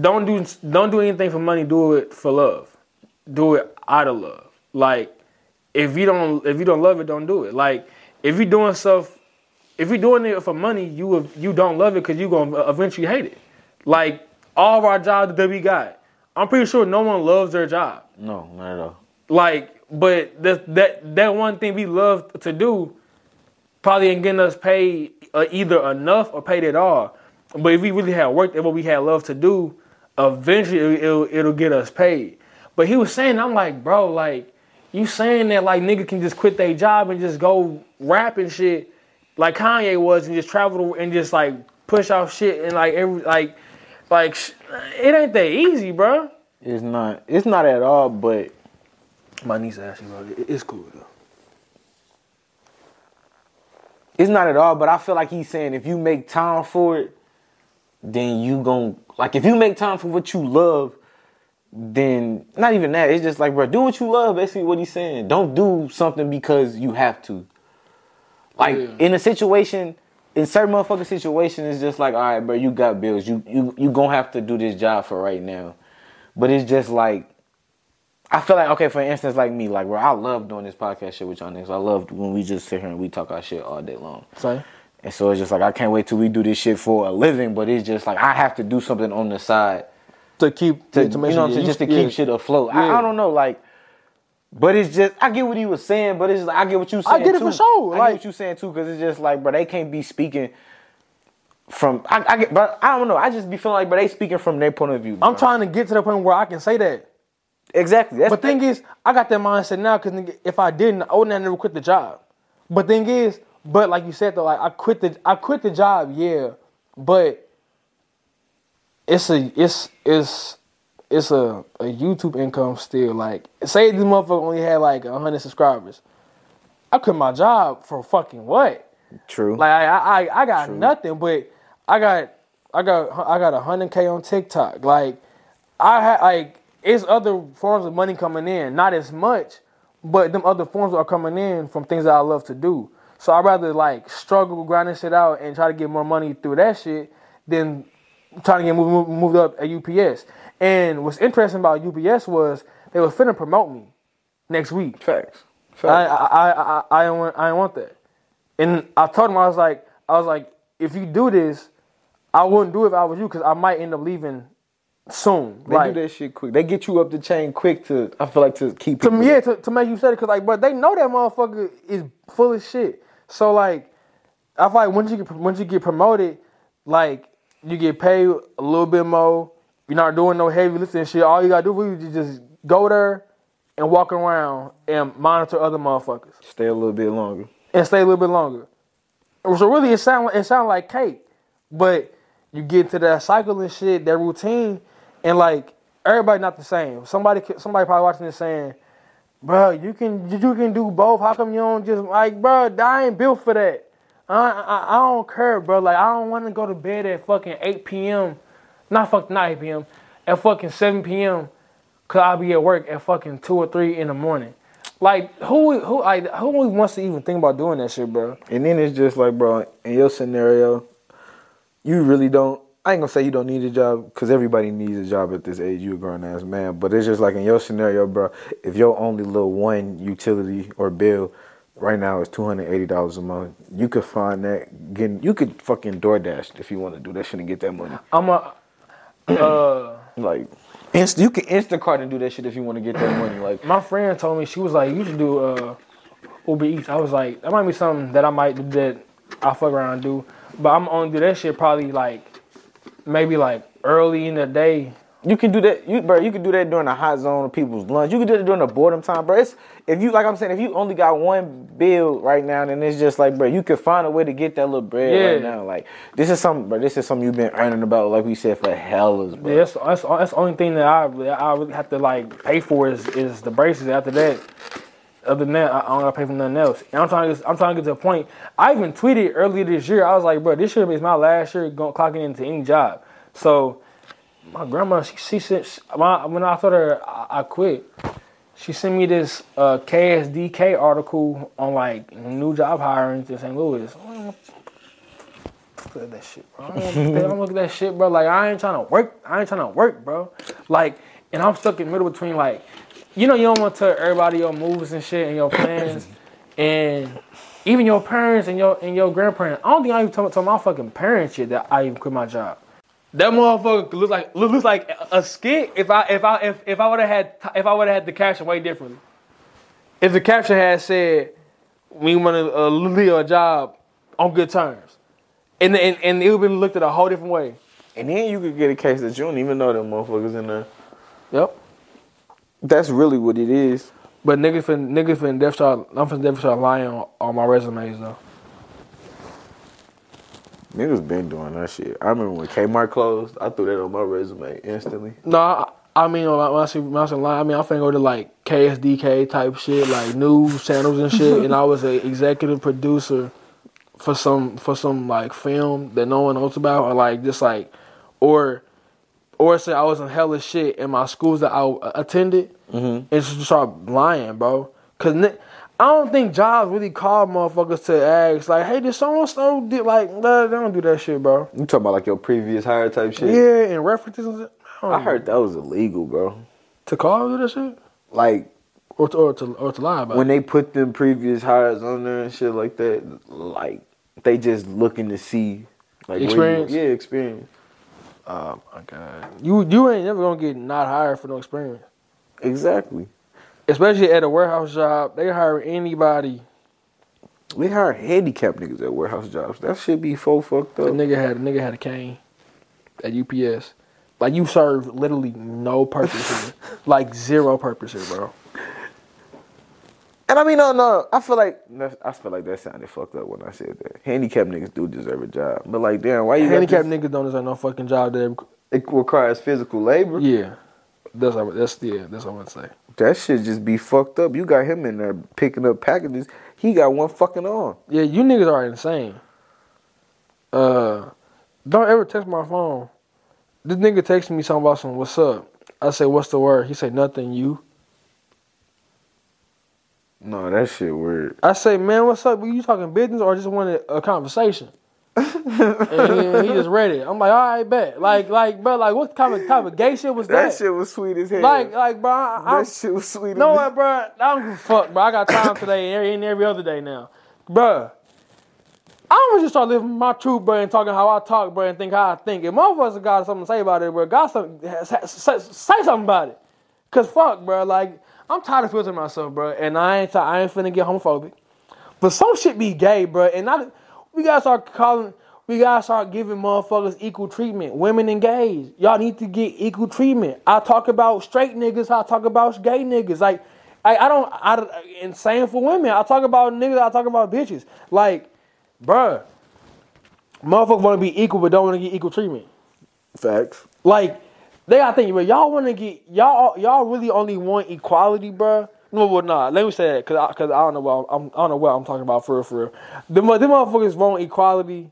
[SPEAKER 1] don't do don't do anything for money. Do it for love. Do it out of love. Like if you don't if you don't love it, don't do it. Like if you're doing stuff, if you're doing it for money, you you don't love it because you're gonna eventually hate it. Like all of our jobs that we got, I'm pretty sure no one loves their job.
[SPEAKER 2] No, not at all.
[SPEAKER 1] Like, but that that that one thing we love to do probably ain't getting us paid uh, either enough or paid at all. But if we really had worked at what we had love to do, eventually it'll, it'll, it'll get us paid. But he was saying, I'm like, bro, like, you saying that like nigga can just quit their job and just go rap and shit like Kanye was and just travel and just like push off shit and like every like like sh- it ain't that easy, bro.
[SPEAKER 3] It's not. It's not at all. But
[SPEAKER 1] My niece asked me, bro. It- It's cool though.
[SPEAKER 3] it's not at all. But I feel like he's saying if you make time for it, then you gon' like if you make time for what you love, then not even that. It's just like, bro, do what you love. Basically, what he's saying. Don't do something because you have to. Like
[SPEAKER 1] Yeah.
[SPEAKER 3] in a situation, in certain motherfucking situation, it's just like, all right, bro, you got bills. You you you gonna have to do this job for right now. But it's just like, I feel like okay, for instance, like me, like bro, I love doing this podcast shit with y'all niggas. I love when we just sit here and we talk our shit all day long.
[SPEAKER 1] Say.
[SPEAKER 3] And so it's just like I can't wait till we do this shit for a living. But it's just like I have to do something on the side
[SPEAKER 1] To keep
[SPEAKER 3] to,
[SPEAKER 1] make
[SPEAKER 3] you know,
[SPEAKER 1] sure
[SPEAKER 3] to, just to
[SPEAKER 1] yeah.
[SPEAKER 3] keep shit afloat. I,
[SPEAKER 1] Yeah.
[SPEAKER 3] I don't know, like, but it's just I get what he was saying, but it's like I get what you saying.
[SPEAKER 1] I get it
[SPEAKER 3] too.
[SPEAKER 1] for sure,
[SPEAKER 3] I
[SPEAKER 1] like-
[SPEAKER 3] get what you saying too, because it's just like, bro, they can't be speaking from. I, I get, but I don't know. I just be feeling like, but they speaking from their point of view.
[SPEAKER 1] I'm trying to get to the point where I can say that.
[SPEAKER 3] exactly. That's
[SPEAKER 1] But thing is, I got that mindset now because if I didn't, I wouldn't have never quit the job. But thing is, but like you said though, like I quit the I quit the job, yeah. But it's a it's it's it's a, a YouTube income still. Like say this motherfucker only had like hundred subscribers. I quit my job for fucking what?
[SPEAKER 3] true.
[SPEAKER 1] Like I I I got nothing, but I got I got I got a hundred k on TikTok. Like I had like it's other forms of money coming in, not as much, but them other forms are coming in from things that I love to do. So I'd rather like struggle grinding shit out and try to get more money through that shit than trying to get moved, moved, up at UPS. And what's interesting about UPS was they were finna promote me next week.
[SPEAKER 3] facts.
[SPEAKER 1] I
[SPEAKER 3] Facts.
[SPEAKER 1] I I I, I don't want I don't want that. And I told him I was like I was like if you do this, I wouldn't do it if I was you because I might end up leaving soon.
[SPEAKER 3] they
[SPEAKER 1] like
[SPEAKER 3] do that shit quick. They get you up the chain quick to. I feel like to keep.
[SPEAKER 1] to yeah, to, to make you say it because like, but they know that motherfucker is full of shit. So like, I feel like once you get once you get promoted, like you get paid a little bit more. You're not doing no heavy lifting shit. All you gotta do is just go there and walk around and monitor other motherfuckers.
[SPEAKER 3] Stay a little bit longer.
[SPEAKER 1] and stay a little bit longer. So really, it sound it sound like cake, but you get to that cycle and shit, that routine, and like everybody not the same. Somebody somebody probably watching this saying, "Bro, you can you can do both. How come you don't just like, bro? I ain't built for that. I I, I don't care, bro. Like I don't want to go to bed at fucking 8 p.m. Not fucking 8 p.m. At fucking 7 p.m. Cause I'll be at work at fucking two or three in the morning. Like who who like who wants to even think about doing that shit, bro?
[SPEAKER 5] And then it's just like, bro, in your scenario, you really don't. I ain't gonna say you don't need a job because everybody needs a job at this age. You a grown ass man, but it's just like in your scenario, bro. If your only little one utility or bill right now is two hundred eighty dollars a month, you could find that getting. You could fucking DoorDash if you want to do that shit and get that money.
[SPEAKER 1] I'm a uh (clears throat)
[SPEAKER 5] Like, inst- you can Instacart and do that shit if you want to get that money. Like, (clears throat)
[SPEAKER 1] my friend told me she was like, you should do uh Uber Eats. I was like, that might be something that I might do that I fuck around and do. But I'm only do that shit probably like maybe like early in the day.
[SPEAKER 3] You can do that, you bro. You can do that during the hot zone of people's lunch. You can do it during the boredom time, bro. It's if you like I'm saying, if you only got one bill right now, then it's just like, bro, you could find a way to get that little bread right now. Like this is something, bro. This is something you've been earning about, like we said, for hellas, bro.
[SPEAKER 1] Yeah, that's, that's that's the only thing that I I really have to like pay for is is the braces. After that, other than that, I I don't gotta pay for nothing else. And I'm trying to get, I'm trying to get to a point. I even tweeted earlier this year. I was like, bro, this year is my last year going clocking into any job. So my grandma, she, she sent my, when I told her I, I quit. She sent me this uh, KSDK article on like new job hiring to St. Louis. Look at that shit, bro. I don't, don't look at that shit, bro. Like I ain't trying to work. I ain't trying to work, bro. Like, and I'm stuck in the middle between like, you know, you don't want to tell everybody your moves and shit and your plans, (coughs) and even your parents and your and your grandparents. I don't think I even told, told my fucking parents shit that I even quit my job. That motherfucker look like looks like a, skit. If I if I if, if I would have had if I would have had the caption way differently. If the caption had said, "We want to uh, leave a job on good terms," and and, and it would be looked at a whole different way.
[SPEAKER 3] And then you could get a case that you don't even know them motherfuckers in there.
[SPEAKER 1] Yep.
[SPEAKER 3] That's really what it is.
[SPEAKER 1] But niggas fin niggas fin def start I'm finna def start lying on, on my resumes though.
[SPEAKER 3] Niggas been doing that shit. I remember when Kmart closed, I threw that on my resume instantly.
[SPEAKER 1] No, I, I mean when I see when I say lying, I mean I'm finna go to like KSDK type shit, like news channels and shit, and I was an executive producer for some for some like film that no one knows about, or like just like, or or say I was in hella shit in my schools that I attended, mm-hmm. and just start lying, bro. Cause ni- I don't think jobs really call motherfuckers to ask like, hey, did someone so did like nah, they don't do that shit, bro.
[SPEAKER 3] You talking about like your previous hire type shit?
[SPEAKER 1] Yeah, and references. And don't
[SPEAKER 3] I heard that was illegal, bro.
[SPEAKER 1] to call do that shit
[SPEAKER 3] Like
[SPEAKER 1] or to or to or to lie about.
[SPEAKER 3] when
[SPEAKER 1] it.
[SPEAKER 3] they put them previous hires on there and shit like that, like they just looking to see like where you-
[SPEAKER 1] Experience?
[SPEAKER 3] yeah, experience.
[SPEAKER 1] Oh my god, you you ain't never gonna get not hired for no experience.
[SPEAKER 3] Exactly.
[SPEAKER 1] Especially at a warehouse job, they hire anybody.
[SPEAKER 3] We hire handicapped niggas at warehouse jobs. That should be so fucked up.
[SPEAKER 1] nigga had a nigga had a cane at UPS. Like you serve literally no purpose here, (laughs) like zero purpose here, bro.
[SPEAKER 3] And I mean, no, no. I feel like I feel like that sounded fucked up when I said that. Handicapped niggas do deserve a job, but like, damn, why you
[SPEAKER 1] Handicapped niggas don't deserve no fucking job. That
[SPEAKER 3] It requires physical labor.
[SPEAKER 1] yeah, that's what, that's yeah, that's what I'm gonna say.
[SPEAKER 3] That shit just be fucked up. You got him in there picking up packages. He got one fucking arm.
[SPEAKER 1] Yeah, you niggas are insane. Uh, don't ever text my phone. This nigga texted me something about some what's up. I say what's the word? He say nothing. You.
[SPEAKER 3] No, that shit weird.
[SPEAKER 1] I say man, what's up? Were you talking business or just wanted a conversation? And he, he just read it. I'm like, all right, bet. Like, like, bro, like, what type of type of gay shit was that?
[SPEAKER 3] That shit was sweet as hell.
[SPEAKER 1] like, like, bro, I, I'm,
[SPEAKER 3] that shit was sweet.
[SPEAKER 1] know
[SPEAKER 3] as
[SPEAKER 1] what, bro? I don't give a fuck, bro. I got time today and every, and every other day now, bro. I'm gonna just start living my truth, bro, and talking how I talk, bro, and think how I think. If motherfuckers got something to say about it, bro, got something, say, say something about it. Cause fuck, bro, like I'm tired of filtering myself, bro, and I ain't, I ain't finna get homophobic. But some shit be gay, bro, and not, we gotta start calling, we gotta start giving motherfuckers equal treatment. Women and gays, y'all need to get equal treatment. I talk about straight niggas, I talk about gay niggas. Like, I, I don't, I, and same for women. I talk about niggas, I talk about bitches. Like, bruh, motherfuckers wanna be equal, but don't wanna get equal treatment.
[SPEAKER 3] Facts.
[SPEAKER 1] Like, they gotta think, but y'all wanna get y'all y'all really only want equality, bruh. No, well, nah. Let me say that, cause I, cause I don't know what I'm, I don't know what I'm talking about for real, for real. The them motherfuckers want equality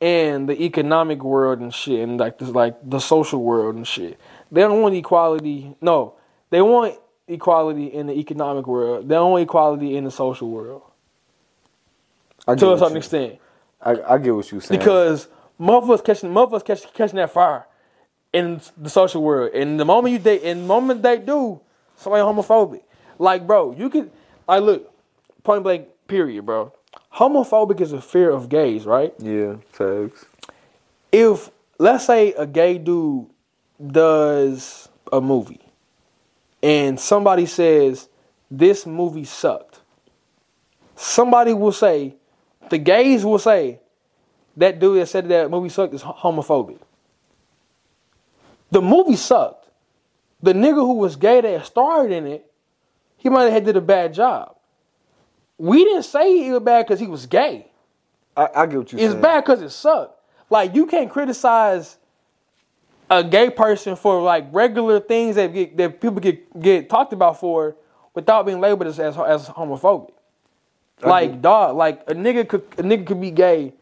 [SPEAKER 1] in the economic world and shit, and like this, like the social world and shit. They don't want equality. No, they want equality in the economic world. They don't want equality in the social world
[SPEAKER 3] I
[SPEAKER 1] to a certain
[SPEAKER 3] you-
[SPEAKER 1] extent.
[SPEAKER 3] I, I get what you're saying.
[SPEAKER 1] Because motherfuckers catching motherfuckers catch, catching that fire in the social world. And the moment you date and the moment they do, somebody homophobic. Like, bro, you could like look, point blank, period, bro. Homophobic is a fear of gays, right?
[SPEAKER 3] yeah, facts.
[SPEAKER 1] If let's say a gay dude does a movie and somebody says this movie sucked, somebody will say, the gays will say, that dude that said that movie sucked is homophobic. The movie sucked. The nigga who was gay that starred in it, he might have did a bad job. We didn't say he was bad because he was gay.
[SPEAKER 3] I, I get what you
[SPEAKER 1] It's
[SPEAKER 3] saying.
[SPEAKER 1] It's bad because it sucked. Like you can't criticize a gay person for like regular things that get, that people get get talked about for without being labeled as as, as homophobic. Like dog, like a nigga could a nigga could be gay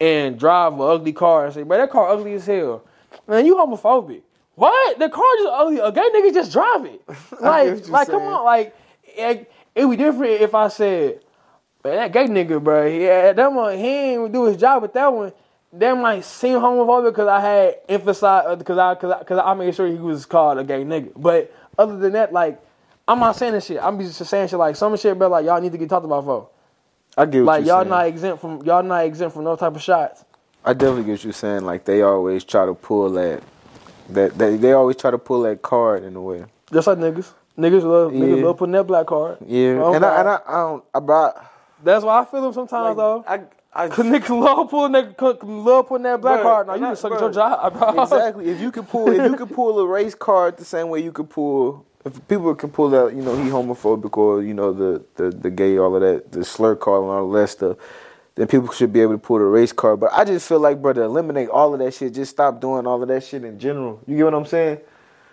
[SPEAKER 1] and drive an ugly car and say, "But that car ugly as hell." Man, you homophobic. What? The car just ugly. A gay nigga just drive it. (laughs) Like, like, come on. Like, it, it'd be different if I said, Man, that gay nigga, bro, yeah, that one, he ain't do his job with that one. That might seem homophobic because I had emphasized, uh, because I, cause I, cause I made sure he was called a gay nigga. But other than that, like, I'm not saying this shit. I'm just saying shit like some shit, bro, like y'all need to get talked about for.
[SPEAKER 3] I get what
[SPEAKER 1] Like
[SPEAKER 3] you're
[SPEAKER 1] y'all
[SPEAKER 3] saying.
[SPEAKER 1] not exempt from y'all not exempt from no type of shots.
[SPEAKER 3] I definitely get what you're saying. Like they always try to pull that, that they, they always try to pull that card in a way.
[SPEAKER 1] Just like niggas. Niggas love niggas
[SPEAKER 3] Yeah.
[SPEAKER 1] love putting that black card.
[SPEAKER 3] Yeah,
[SPEAKER 1] Oh,
[SPEAKER 3] and I, and I, I don't. I brought.
[SPEAKER 1] That's why I feel them sometimes
[SPEAKER 3] Like,
[SPEAKER 1] though.
[SPEAKER 3] I I, (laughs)
[SPEAKER 1] Cause niggas love pulling that, cause love putting that black
[SPEAKER 3] Bruh,
[SPEAKER 1] card. Now you
[SPEAKER 3] not-
[SPEAKER 1] just suck at your job, bro.
[SPEAKER 3] exactly. If you could pull, if you could pull a race card the same way you could pull, if people can pull out, you know, he homophobic or you know the the the gay, all of that, the slur card and all that stuff, then people should be able to pull the race card. But I just feel like, bro, to eliminate all of that shit, just stop doing all of that shit in general. You get what I'm saying?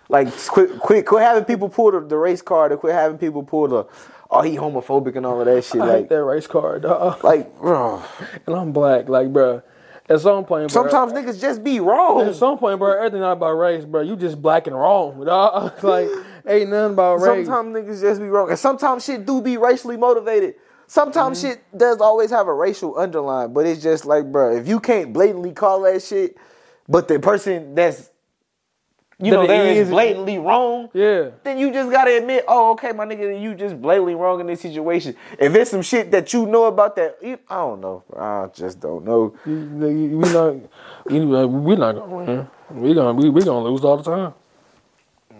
[SPEAKER 3] Like, quit, quit, quit having people pull the, the race card, or quit having people pull the, oh, he homophobic and all of that shit.
[SPEAKER 1] I hate that race card, dog.
[SPEAKER 3] like, bro.
[SPEAKER 1] And I'm black, like, bro. At some point, bro,
[SPEAKER 3] Sometimes niggas just be wrong.
[SPEAKER 1] At some point, bro, everything not about race, bro. You just black and wrong, (laughs) dog. like, ain't nothing about race.
[SPEAKER 3] Sometimes niggas just be wrong, and sometimes shit do be racially motivated. Sometimes
[SPEAKER 1] Mm-hmm.
[SPEAKER 3] shit does always have a racial underline, but it's just like, bro, if you can't blatantly call that shit, but the person that's you know there is blatantly wrong,
[SPEAKER 1] Yeah.
[SPEAKER 3] then you just gotta admit, oh, okay, my nigga, you just blatantly wrong in this situation. If it's some shit that you know about that, I don't know. I just don't know.
[SPEAKER 1] We not, we not gonna win. We gonna, we, we gonna lose all the time.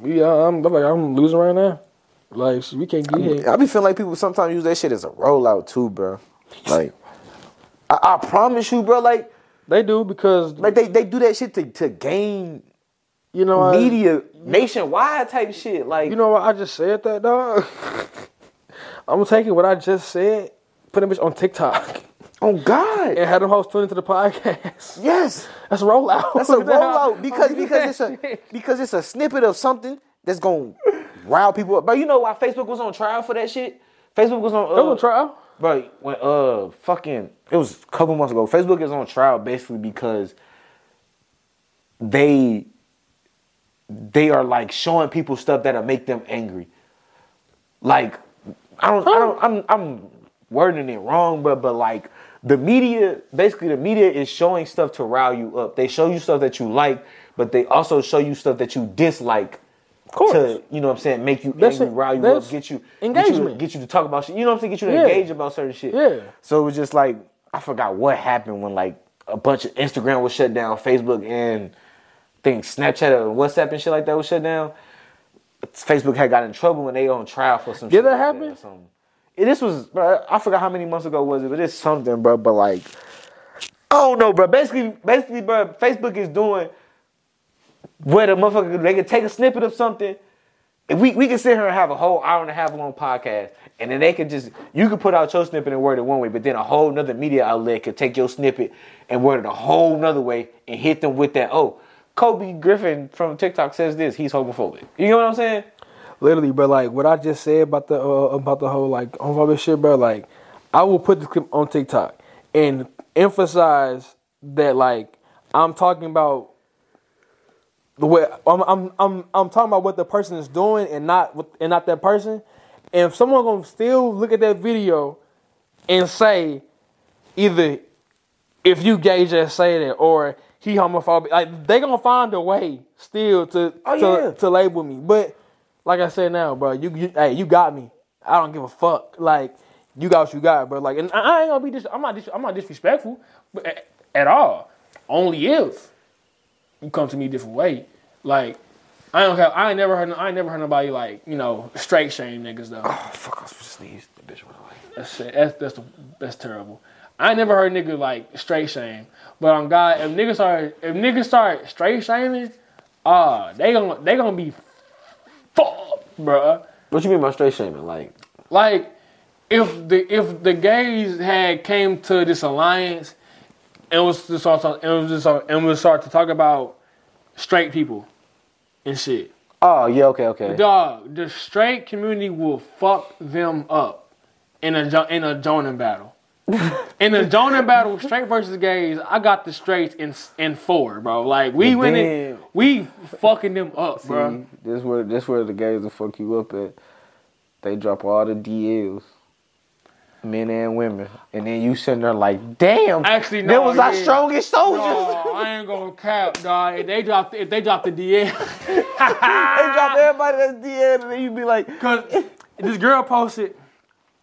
[SPEAKER 1] We, uh, I'm like, I'm losing right now. Like, we can't get hit.
[SPEAKER 3] I be feeling like people sometimes use that shit as a rollout too, bro. Like, I, I promise you, bro. Like,
[SPEAKER 1] They do because,
[SPEAKER 3] like they, they do that shit to, to gain
[SPEAKER 1] you know, I,
[SPEAKER 3] media nationwide type shit. Like,
[SPEAKER 1] You know what? I just said that, dog. (laughs) I'm it what I just said, put it bitch on TikTok, (laughs)
[SPEAKER 3] oh God,
[SPEAKER 1] and had them host tune into the podcast. (laughs)
[SPEAKER 3] yes,
[SPEAKER 1] That's a rollout.
[SPEAKER 3] that's a rollout because because it's a because it's a snippet of something that's gonna rile people up. But you know why Facebook was on trial for that shit? Facebook was on. Uh,
[SPEAKER 1] That was a trial.
[SPEAKER 3] Bro, when uh fucking it was a couple months ago. Facebook is on trial basically because they they are like showing people stuff that'll make them angry. Like I don't I don't I'm I'm wording it wrong, but but like the media basically the media is showing stuff to rile you up. They show you stuff that you like, but they also show you stuff that you dislike.
[SPEAKER 1] Course.
[SPEAKER 3] To you know what I'm saying, make you
[SPEAKER 1] That's
[SPEAKER 3] angry,
[SPEAKER 1] it.
[SPEAKER 3] rile you up, get you
[SPEAKER 1] engagement.
[SPEAKER 3] get you, get you to talk about shit. You know what I'm saying? Get you to
[SPEAKER 1] Yeah.
[SPEAKER 3] engage about certain shit.
[SPEAKER 1] Yeah.
[SPEAKER 3] So it was just like I forgot what happened when like a bunch of Instagram was shut down, Facebook and things, Snapchat or WhatsApp and shit like that was shut down. Facebook had got in trouble when they on trial for some.
[SPEAKER 1] Did
[SPEAKER 3] shit
[SPEAKER 1] that
[SPEAKER 3] like
[SPEAKER 1] happen?
[SPEAKER 3] or something. Yeah, this was, bro. I forgot how many months ago was it, but it's something, bro. But like, I don't know, bro. Basically, basically, bro. Facebook is doing where the motherfucker they can take a snippet of something. If we we can sit here and have a whole hour and a half long podcast, and then they could just you could put out your snippet and word it one way, but then a whole nother media outlet could take your snippet and word it a whole nother way and hit them with that. Oh, Kobe Griffin from TikTok says this. He's homophobic. You know what I'm saying?
[SPEAKER 1] Literally, but Like what I just said about the uh, about the whole like homophobic shit, bro. Like I will put this clip on TikTok and emphasize that like I'm talking about the way I'm I'm I'm I'm talking about what the person is doing and not and not that person. And if someone gonna still look at that video and say either if you gay just say that or he homophobic, like they gonna find a way still to
[SPEAKER 3] Oh,
[SPEAKER 1] to,
[SPEAKER 3] yeah.
[SPEAKER 1] to label me. But like I said now, bro, you, you hey you got me. I don't give a fuck. Like you got what you got, bro. Like and I I ain't gonna be dis- I'm not dis- I'm not disrespectful, but at, at all. Only if come to me a different way. Like I don't have I ain't never heard I ain't never heard nobody like you know straight shame niggas though.
[SPEAKER 3] Oh fuck! I was to sneeze. The bitch went away.
[SPEAKER 1] That's that's that's, the, that's terrible. I ain't never heard niggas like straight shame, but on God, if niggas start if niggas start straight shaming, ah, they gonna they gonna be fucked, bruh.
[SPEAKER 3] What you mean by straight shaming? Like,
[SPEAKER 1] Like if the if the gays had came to this alliance and was to start and was just and was start to talk about straight people and shit.
[SPEAKER 3] oh yeah, okay, okay.
[SPEAKER 1] Dog, the straight community will fuck them up in a in a joining battle. (laughs) in a joining battle, straight versus gays, I got the straights in in four, bro. Like we
[SPEAKER 3] But
[SPEAKER 1] winning,
[SPEAKER 3] then-
[SPEAKER 1] we fucking them up, bro.
[SPEAKER 3] This where this where the gays will fuck you up at. They drop all the DLs, men and women, and then you sitting there like, damn.
[SPEAKER 1] Actually,
[SPEAKER 3] that
[SPEAKER 1] no,
[SPEAKER 3] was our strongest soldiers.
[SPEAKER 1] No, I ain't gonna cap, dog. If they drop, the, if they drop the DL, (laughs)
[SPEAKER 3] they drop everybody that's DL, and then you be like,
[SPEAKER 1] Cause this girl posted,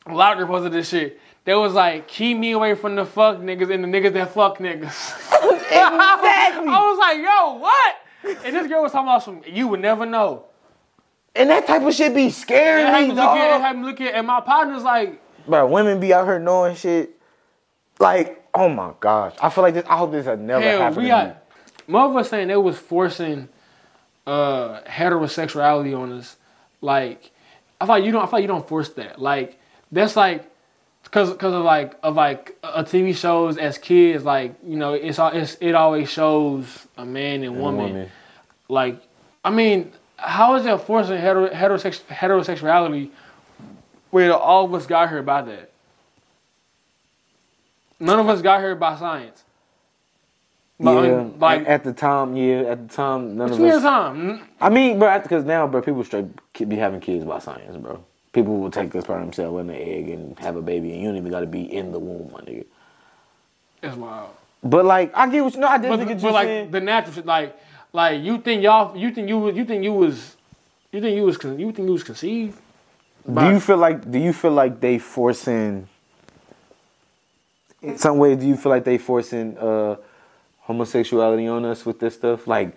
[SPEAKER 1] a lot of girls posted this shit. They was like, keep me away from the fuck niggas and the niggas that fuck niggas. (laughs)
[SPEAKER 3] exactly. (laughs)
[SPEAKER 1] I was like, yo, what? And this girl was talking about some, you would never know.
[SPEAKER 3] and that type of shit be
[SPEAKER 1] And
[SPEAKER 3] scaring
[SPEAKER 1] me at,
[SPEAKER 3] dog.
[SPEAKER 1] me look at, and my partner's like,
[SPEAKER 3] Bro, women be out here knowing shit. Like,
[SPEAKER 2] Oh my gosh, I feel like this. I hope this has never
[SPEAKER 1] Hell,
[SPEAKER 2] happened.
[SPEAKER 1] we
[SPEAKER 2] to me.
[SPEAKER 1] got motherfuckers saying they was forcing uh heterosexuality on us. Like I thought you don't I thought you don't force that. Like that's like cause cause of like of like a TV shows as kids, like, you know, it's all it's it always shows a man and woman.
[SPEAKER 2] woman.
[SPEAKER 1] Like I mean, how is that forcing hetero, heterosex, heterosexuality where all of us got here by that? None of us got here by science. But,
[SPEAKER 2] yeah,
[SPEAKER 1] like
[SPEAKER 2] at, the time, yeah, at the time, none of us.
[SPEAKER 1] time?
[SPEAKER 2] I mean, bro, because now, bro, people straight be having kids by science, bro. People will take this part of themselves in the egg and have a baby, and you don't even got to be in the womb, my nigga.
[SPEAKER 1] It's wild.
[SPEAKER 2] But like, I get what you know. I
[SPEAKER 1] But,
[SPEAKER 2] get
[SPEAKER 1] but
[SPEAKER 2] you
[SPEAKER 1] like
[SPEAKER 2] saying.
[SPEAKER 1] the natural shit, like like you think y'all, you think you was, you think you was, you think you was, con- you think you was conceived.
[SPEAKER 2] Do you feel like? Do you feel like they forcing? In some way, do you feel like they forcing uh, homosexuality on us with this stuff? Like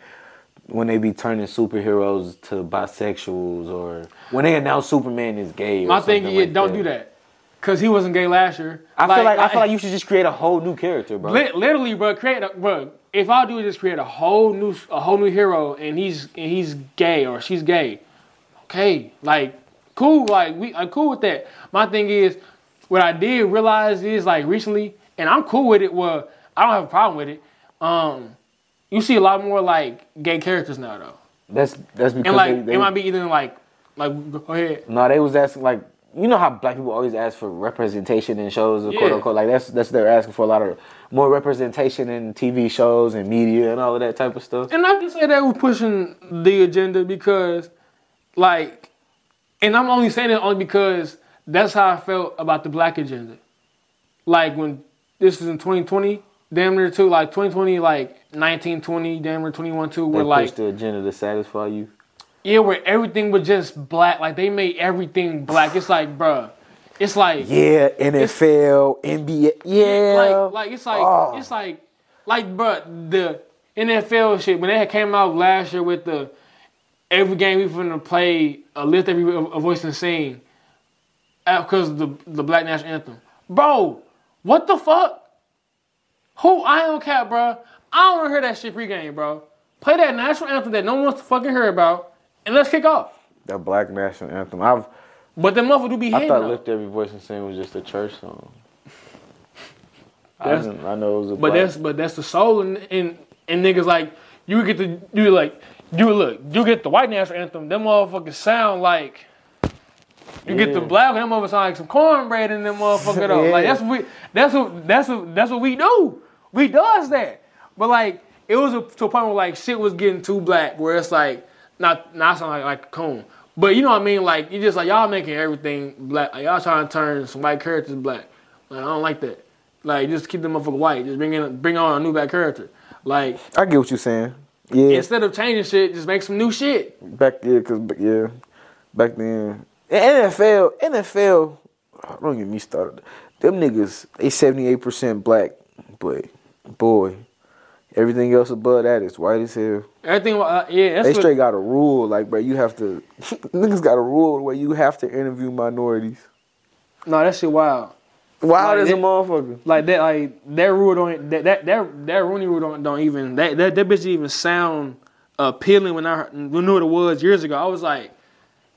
[SPEAKER 2] when they be turning superheroes to bisexuals, or when they announce Superman is gay.
[SPEAKER 1] My thing is,
[SPEAKER 2] like
[SPEAKER 1] don't
[SPEAKER 2] that.
[SPEAKER 1] do that, cause he wasn't gay last year.
[SPEAKER 2] I feel like I feel like you should just create a whole new character, bro.
[SPEAKER 1] Li- literally, bro, create a bro. If I do is just create a whole new a whole new hero, and he's and he's gay or she's gay, okay, like cool, like we I'm cool with that. My thing is, what I did realize is like recently, and I'm cool with it. Well, I don't have a problem with it. Um, you see a lot more like gay characters now though,
[SPEAKER 2] That's that's because
[SPEAKER 1] and like
[SPEAKER 2] they, they,
[SPEAKER 1] it might be either like like go ahead.
[SPEAKER 2] no, they was asking like you know how black people always ask for representation in shows, quote unquote. Like that's that's they're asking for a lot of more representation in TV shows and media and all of that type of stuff.
[SPEAKER 1] And I can say that we're pushing the agenda because, like, and I'm only saying it only because that's how I felt about the black agenda. Like when this was in 2020, damn near too, like 2020, like 1920, damn near 21 too,
[SPEAKER 2] They
[SPEAKER 1] where like,
[SPEAKER 2] push the agenda to satisfy you.
[SPEAKER 1] yeah, where everything was just black. Like they made everything black. It's like, bruh, it's like,
[SPEAKER 3] Yeah, NFL, NBA. Yeah.
[SPEAKER 1] like, like it's like
[SPEAKER 3] Oh.
[SPEAKER 1] it's like like but the NFL shit when they came out last year with the every game we finna play a lift every a voice and sing because of the the black national anthem, bro. What the fuck? Who I don't care, bro. I don't want to hear that shit pregame, bro. Play that national anthem that no one wants to fucking hear about, and let's kick off.
[SPEAKER 3] the black national anthem. I've
[SPEAKER 1] But the motherfucker do be
[SPEAKER 2] I thought
[SPEAKER 1] though.
[SPEAKER 2] Lift Every Voice and Sing was just a church song. I, I know it was a
[SPEAKER 1] But
[SPEAKER 2] black-
[SPEAKER 1] that's but that's the soul and and, and niggas like you would get to do like you look you get the white national anthem. Them motherfuckers sound like you get the black. Them motherfuckers sound like some cornbread in them motherfucker though. Like that's what we that's what that's what that's what we do. We does that. But like it was a, to a point where like shit was getting too black where it's like not not sound like like a cone. But you know what I mean? Like you just like y'all making everything black. Like, y'all trying to turn some white characters black. Like, I don't like that. Like just keep them motherfucker white. Just bring in bring on a new black character. Like
[SPEAKER 3] I get what you're saying. Yeah.
[SPEAKER 1] instead of changing shit, just make some new shit.
[SPEAKER 3] Back yeah, cause yeah, back then NFL NFL. oh, Don't get me started. Them niggas they seventy eight percent black, but boy, everything else above that is white as hell.
[SPEAKER 1] Everything, uh, yeah, that's
[SPEAKER 3] They
[SPEAKER 1] what,
[SPEAKER 3] straight got a rule, like bro, you have to. (laughs) niggas got a rule where you have to interview minorities.
[SPEAKER 1] no, that shit wild.
[SPEAKER 3] Wild
[SPEAKER 1] Like
[SPEAKER 3] as a motherfucker.
[SPEAKER 1] Like that, like that rule don't that that that, that Rooney rule don't, don't even that, that that bitch even sound appealing when I when knew what it was years ago. I was like,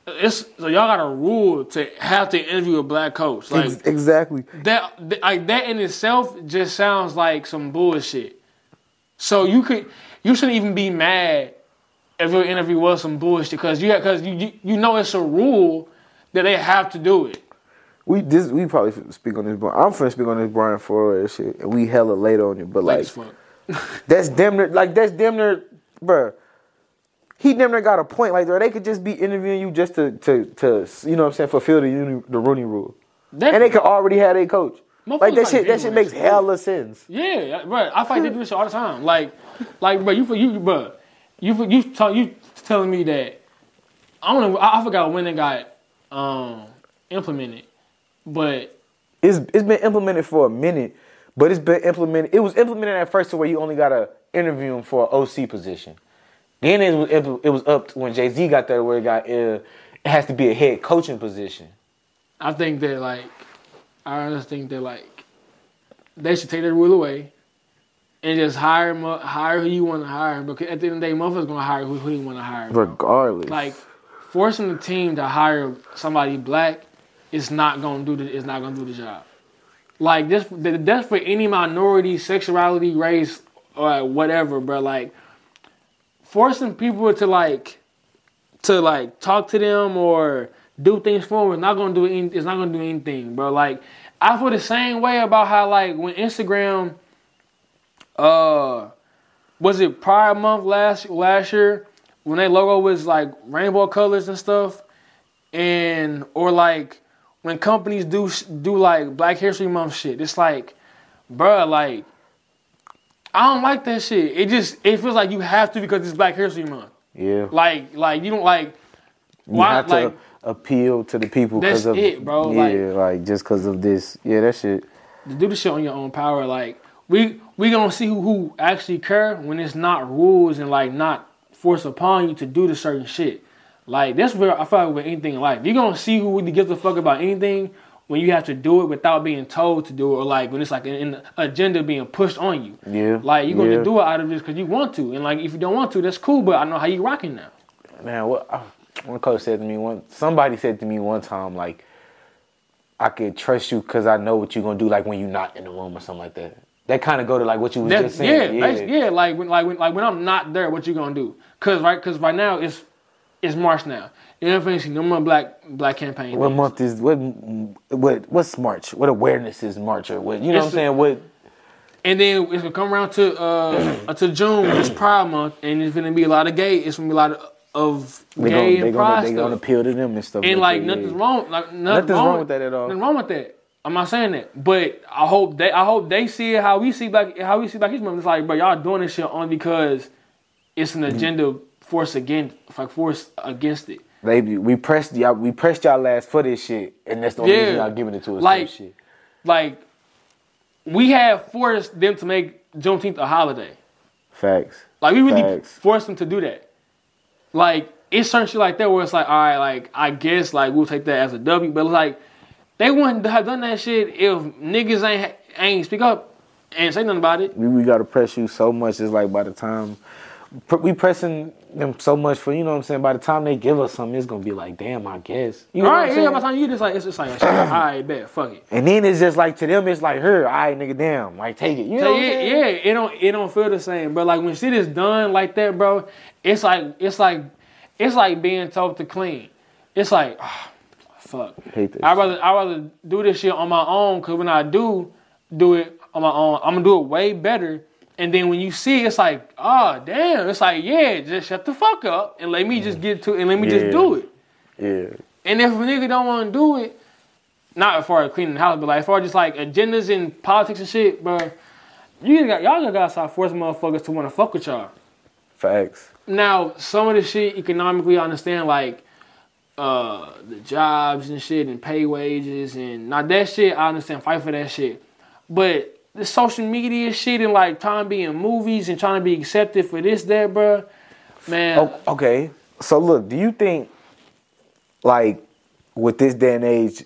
[SPEAKER 1] it's so y'all got a rule to have to interview a black coach. Like
[SPEAKER 3] Ex- exactly.
[SPEAKER 1] that, that like that in itself just sounds like some bullshit. So you could you shouldn't even be mad if your interview was some bullshit because you because you, you you know it's a rule that they have to do it.
[SPEAKER 3] We this we probably speak on this. I'm finna speak on this Brian Flores shit, and we hella late on it. But
[SPEAKER 1] Like, (laughs)
[SPEAKER 3] that's damn near like that's damn near, bruh. He damn near got a point. Like, bro, they could just be interviewing you just to to to you know what I'm saying fulfill the uni, the Rooney rule,
[SPEAKER 1] That-
[SPEAKER 3] and they could already have a coach. Like that shit. That shit makes hella sense.
[SPEAKER 1] Yeah, bro. I fight they do this shit all the time. Like, like, bro, you for you, bro, you for you tell you telling me that I don't know. I, I forgot when it got um implemented, but
[SPEAKER 3] It's it's been implemented for a minute, but it's been implemented. It was implemented at first to where you only gotta interview him for an OC position. Then it was it was up to when Jay Z got there where it got uh, it has to be a head coaching position.
[SPEAKER 1] I think that like I just think that like they should take that rule away and just hire hire who you want to hire. Because at the end of the day, motherfuckers gonna hire who, who you want to hire. bro.
[SPEAKER 6] Regardless.
[SPEAKER 1] Like forcing the team to hire somebody black is not gonna do the is not gonna do the job. Like this, th- that's for any minority, sexuality, race, or whatever, bro. Like forcing people to like to like talk to them or do things for them is not gonna do any, it's not gonna do anything, bro. Like I feel the same way about how like when Instagram, uh, was it Pride Month last last year when their logo was like rainbow colors and stuff, and or like when companies do do like Black History Month shit, it's like, bruh, like I don't like that shit. It just it feels like you have to because it's Black History Month.
[SPEAKER 3] Yeah.
[SPEAKER 1] Like like you don't like
[SPEAKER 3] You
[SPEAKER 1] why
[SPEAKER 3] have to
[SPEAKER 1] like
[SPEAKER 3] appeal to the people
[SPEAKER 1] That's
[SPEAKER 3] because of
[SPEAKER 1] it, bro,
[SPEAKER 3] Yeah, like, just because of this. Yeah, that shit.
[SPEAKER 1] to do the shit on your own power. Like we we gonna see who, who actually care when it's not rules and like not forced upon you to do the certain shit. Like that's where I feel like with anything in life, you're gonna see who really gives a fuck about anything when you have to do it without being told to do it, or like when it's like an, agenda being pushed on you.
[SPEAKER 3] Yeah.
[SPEAKER 1] Like you're gonna
[SPEAKER 3] yeah.
[SPEAKER 1] do it out of this because you want to, and like if you don't want to, that's cool. But I know how you rocking now.
[SPEAKER 3] Man, what uh, one coach said to me one somebody said to me one time like I could trust you because I know what you're gonna do like when you're not in the room or something like that. That kind of go to like what you was
[SPEAKER 1] That,
[SPEAKER 3] just
[SPEAKER 1] yeah,
[SPEAKER 3] saying.
[SPEAKER 1] basi- yeah, Like when, like when, like when I'm not there, what you gonna do? Cause right, cause right now it's it's March now. You know what I'm saying? No more black black campaign.
[SPEAKER 3] What month is what? What what's March? What awareness is March or what? You know what I'm saying? What?
[SPEAKER 1] And then it's gonna come around to uh (clears throat) until June, which is Pride Month, and it's gonna be a lot of gay. It's gonna be a lot of, of
[SPEAKER 3] They
[SPEAKER 1] gay
[SPEAKER 3] gonna,
[SPEAKER 1] and pride
[SPEAKER 3] gonna, they
[SPEAKER 1] stuff.
[SPEAKER 3] gonna appeal to them and stuff.
[SPEAKER 1] and like
[SPEAKER 3] that,
[SPEAKER 1] nothing's wrong. Like nothing
[SPEAKER 3] Nothing's
[SPEAKER 1] wrong,
[SPEAKER 3] wrong with that at all.
[SPEAKER 1] Nothing wrong with that. I'm not saying that, but I hope they I hope they see it how we see black how we see black history. It's like, bro, y'all doing this shit only because it's an agenda force against like force against it.
[SPEAKER 3] They we pressed y'all we pressed y'all last for this shit, and that's the only
[SPEAKER 1] Yeah.
[SPEAKER 3] reason y'all giving it to us.
[SPEAKER 1] Like-
[SPEAKER 3] Like shit.
[SPEAKER 1] Like we have forced them to make Juneteenth a holiday.
[SPEAKER 3] Facts.
[SPEAKER 1] Like we really
[SPEAKER 3] Facts.
[SPEAKER 1] forced them to do that. Like it's certain shit like that where it's like, all right, like I guess like we'll take that as a W, but like they wouldn't have done that shit if niggas ain't ain't speak up and say nothing about it.
[SPEAKER 3] We, we gotta press you so much. It's like by the time we pressing them so much for you know what I'm saying. By the time they give us something, it's gonna be like, damn, I guess. You know
[SPEAKER 1] All
[SPEAKER 3] what
[SPEAKER 1] right,
[SPEAKER 3] I'm
[SPEAKER 1] yeah. By the time you just like it's just like, (clears throat) all right, bet, fuck it.
[SPEAKER 3] And then it's just like to them, it's like her, all right, nigga, damn, like take it. You know I'm
[SPEAKER 1] yeah, it don't it don't feel the same. But like when shit is done like that, bro, it's like it's like it's like being told to clean. It's like ah, fuck.
[SPEAKER 3] Hate this
[SPEAKER 1] I rather I rather do this shit on my own because when I do do it on my own, I'm gonna do it way better. And then when you see, it, it's like, oh damn, it's like yeah, just shut the fuck up and let me just get to and let me
[SPEAKER 3] Yeah.
[SPEAKER 1] just do it.
[SPEAKER 3] Yeah.
[SPEAKER 1] And if a nigga don't want to do it, not as far as cleaning the house, but like as far as just like agendas and politics and shit, bro, you got y'all just gotta stop forcing motherfuckers to want to fuck with y'all.
[SPEAKER 3] Facts.
[SPEAKER 1] Now, some of the shit economically, I understand like uh the jobs and shit and pay wages and now that shit, I understand fight for that shit, but the social media shit and like trying to be in movies and trying to be accepted for this, that, bro, man.
[SPEAKER 3] Oh, okay. So look, do you think like with this day and age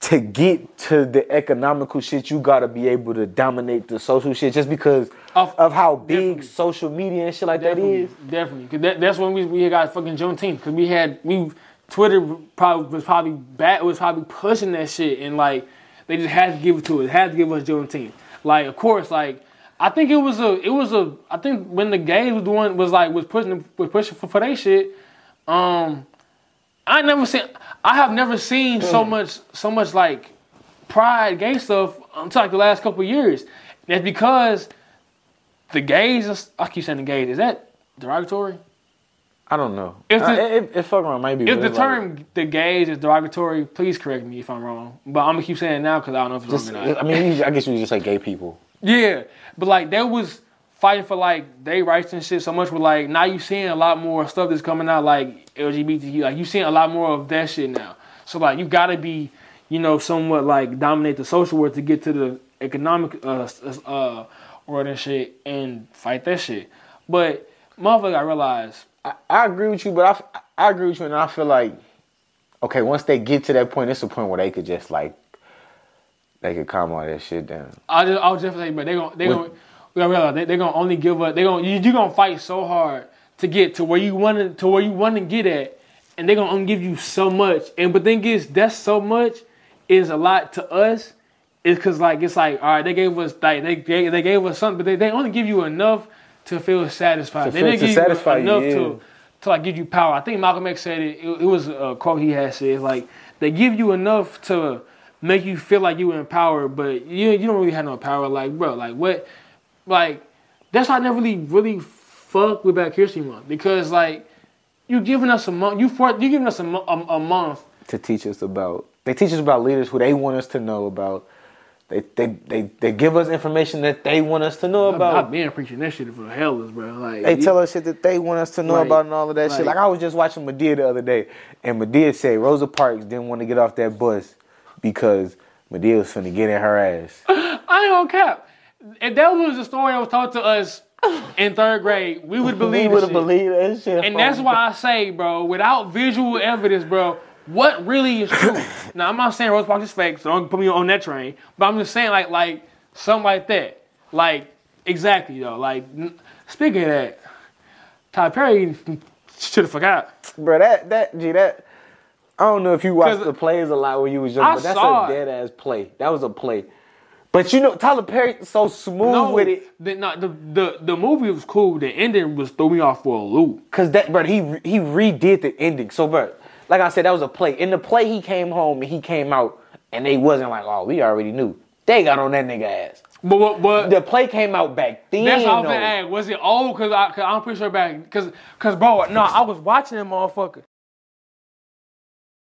[SPEAKER 3] to get to the economical shit you gotta be able to dominate the social shit just because
[SPEAKER 1] Of-
[SPEAKER 3] of, how big
[SPEAKER 1] definitely.
[SPEAKER 3] social media and shit like that
[SPEAKER 1] Definitely,
[SPEAKER 3] is?
[SPEAKER 1] definitely. Cause that, that's when we we got fucking Juneteenth. Cause we had we Twitter probably was probably bad was probably pushing that shit and like they just had to give it to us. Had to give us Juneteenth. Like of course like. I think it was a, it was a, I think when the gays was doing, was like, was pushing, was pushing for, for their shit, um, I never seen, I have never seen so much, so much like pride gay stuff until like the last couple of years. That's because the gays, I keep saying the gays, is that derogatory?
[SPEAKER 3] I don't know.
[SPEAKER 1] If
[SPEAKER 3] Uh,
[SPEAKER 1] the-
[SPEAKER 3] it, it, fuck around maybe.
[SPEAKER 1] If the
[SPEAKER 3] it's like-
[SPEAKER 1] term the gays is derogatory, please correct me if I'm wrong. But I'm gonna keep saying it now because I don't know if it's
[SPEAKER 3] just,
[SPEAKER 1] wrong or not.
[SPEAKER 3] I mean, I guess you just say gay people.
[SPEAKER 1] Yeah, but like they was fighting for like they rights and shit so much. With like now you seeing a lot more stuff that's coming out like LGBTQ. Like you seeing a lot more of that shit now. So like you gotta be, you know, somewhat like dominate the social world to get to the economic uh uh world and shit and fight that shit. But motherfucker, I realize
[SPEAKER 3] I, I agree with you, but I, I agree with you, and I feel like, okay, once they get to that point, it's a point where they could just like they could calm all that shit down.
[SPEAKER 1] I just, I was just saying, but they gonna, they gonna, we gotta realize they, they gonna only give up. They gonna, you, you gonna fight so hard to get to where you want to, where you want to get at, and they gonna only give you so much. And but thing is, that's so much is a lot to us. It's cause like it's like all right, they gave us like they they, they gave us something, but they, they only give you enough to feel satisfied.
[SPEAKER 3] To
[SPEAKER 1] they
[SPEAKER 3] feel-
[SPEAKER 1] didn't give
[SPEAKER 3] satisfy
[SPEAKER 1] you
[SPEAKER 3] you,
[SPEAKER 1] enough
[SPEAKER 3] yeah.
[SPEAKER 1] to to like give you power. I think Malcolm X said it. It, it was a quote he had said like they give you enough to make you feel like you in power, but you you don't really have no power. Like bro, like what, like that's why I never really really fuck with Black History Month because like you giving us a month, you for you giving us a, a, a month.
[SPEAKER 3] to teach us about. They teach us about leaders who they want us to know about. They they they, they give us information that they want us to know
[SPEAKER 1] I've
[SPEAKER 3] about.
[SPEAKER 1] been preaching that shit for hell is bro. Like
[SPEAKER 3] They tell us shit that they want us to know
[SPEAKER 1] Like-
[SPEAKER 3] about and all of that shit.
[SPEAKER 1] like-
[SPEAKER 3] Like I was just watching Madea the other day, and Madea said Rosa Parks didn't want to get off that bus because Madea was finna get in her ass. (laughs)
[SPEAKER 1] I ain't gonna cap. If that was the story that was told to us in third grade, we would (laughs) believe
[SPEAKER 3] it.
[SPEAKER 1] we
[SPEAKER 3] would have believed that shit.
[SPEAKER 1] And that's why I say, bro, without visual evidence, bro, what really is true? (laughs) now I'm not saying Rose Parks is fake, so don't put me on that train. But I'm just saying, like, like something like that, like exactly though. Like n- speaking of that, Tyler Perry (laughs) should have forgot.
[SPEAKER 3] bro. That that gee that. I don't know if you watched the plays a lot when you was young,
[SPEAKER 1] I
[SPEAKER 3] but that's a dead ass play. That was a play. But you know, Tyler Perry so smooth
[SPEAKER 1] No,
[SPEAKER 3] with it.
[SPEAKER 1] the, no, the the the movie was cool. The ending was threw me off for a loop.
[SPEAKER 3] Cause that, bro, he he redid the ending. So, bro, like I said, that was a play. In the play, he came home and he came out, and they wasn't like, oh, we already knew. They got on that nigga ass.
[SPEAKER 1] But what? But
[SPEAKER 3] The play came out back then.
[SPEAKER 1] That's all I'm gonna ask. Was it old? Cause, I, cause I'm pretty sure back. Cause, cause bro, no, I was watching that motherfucker,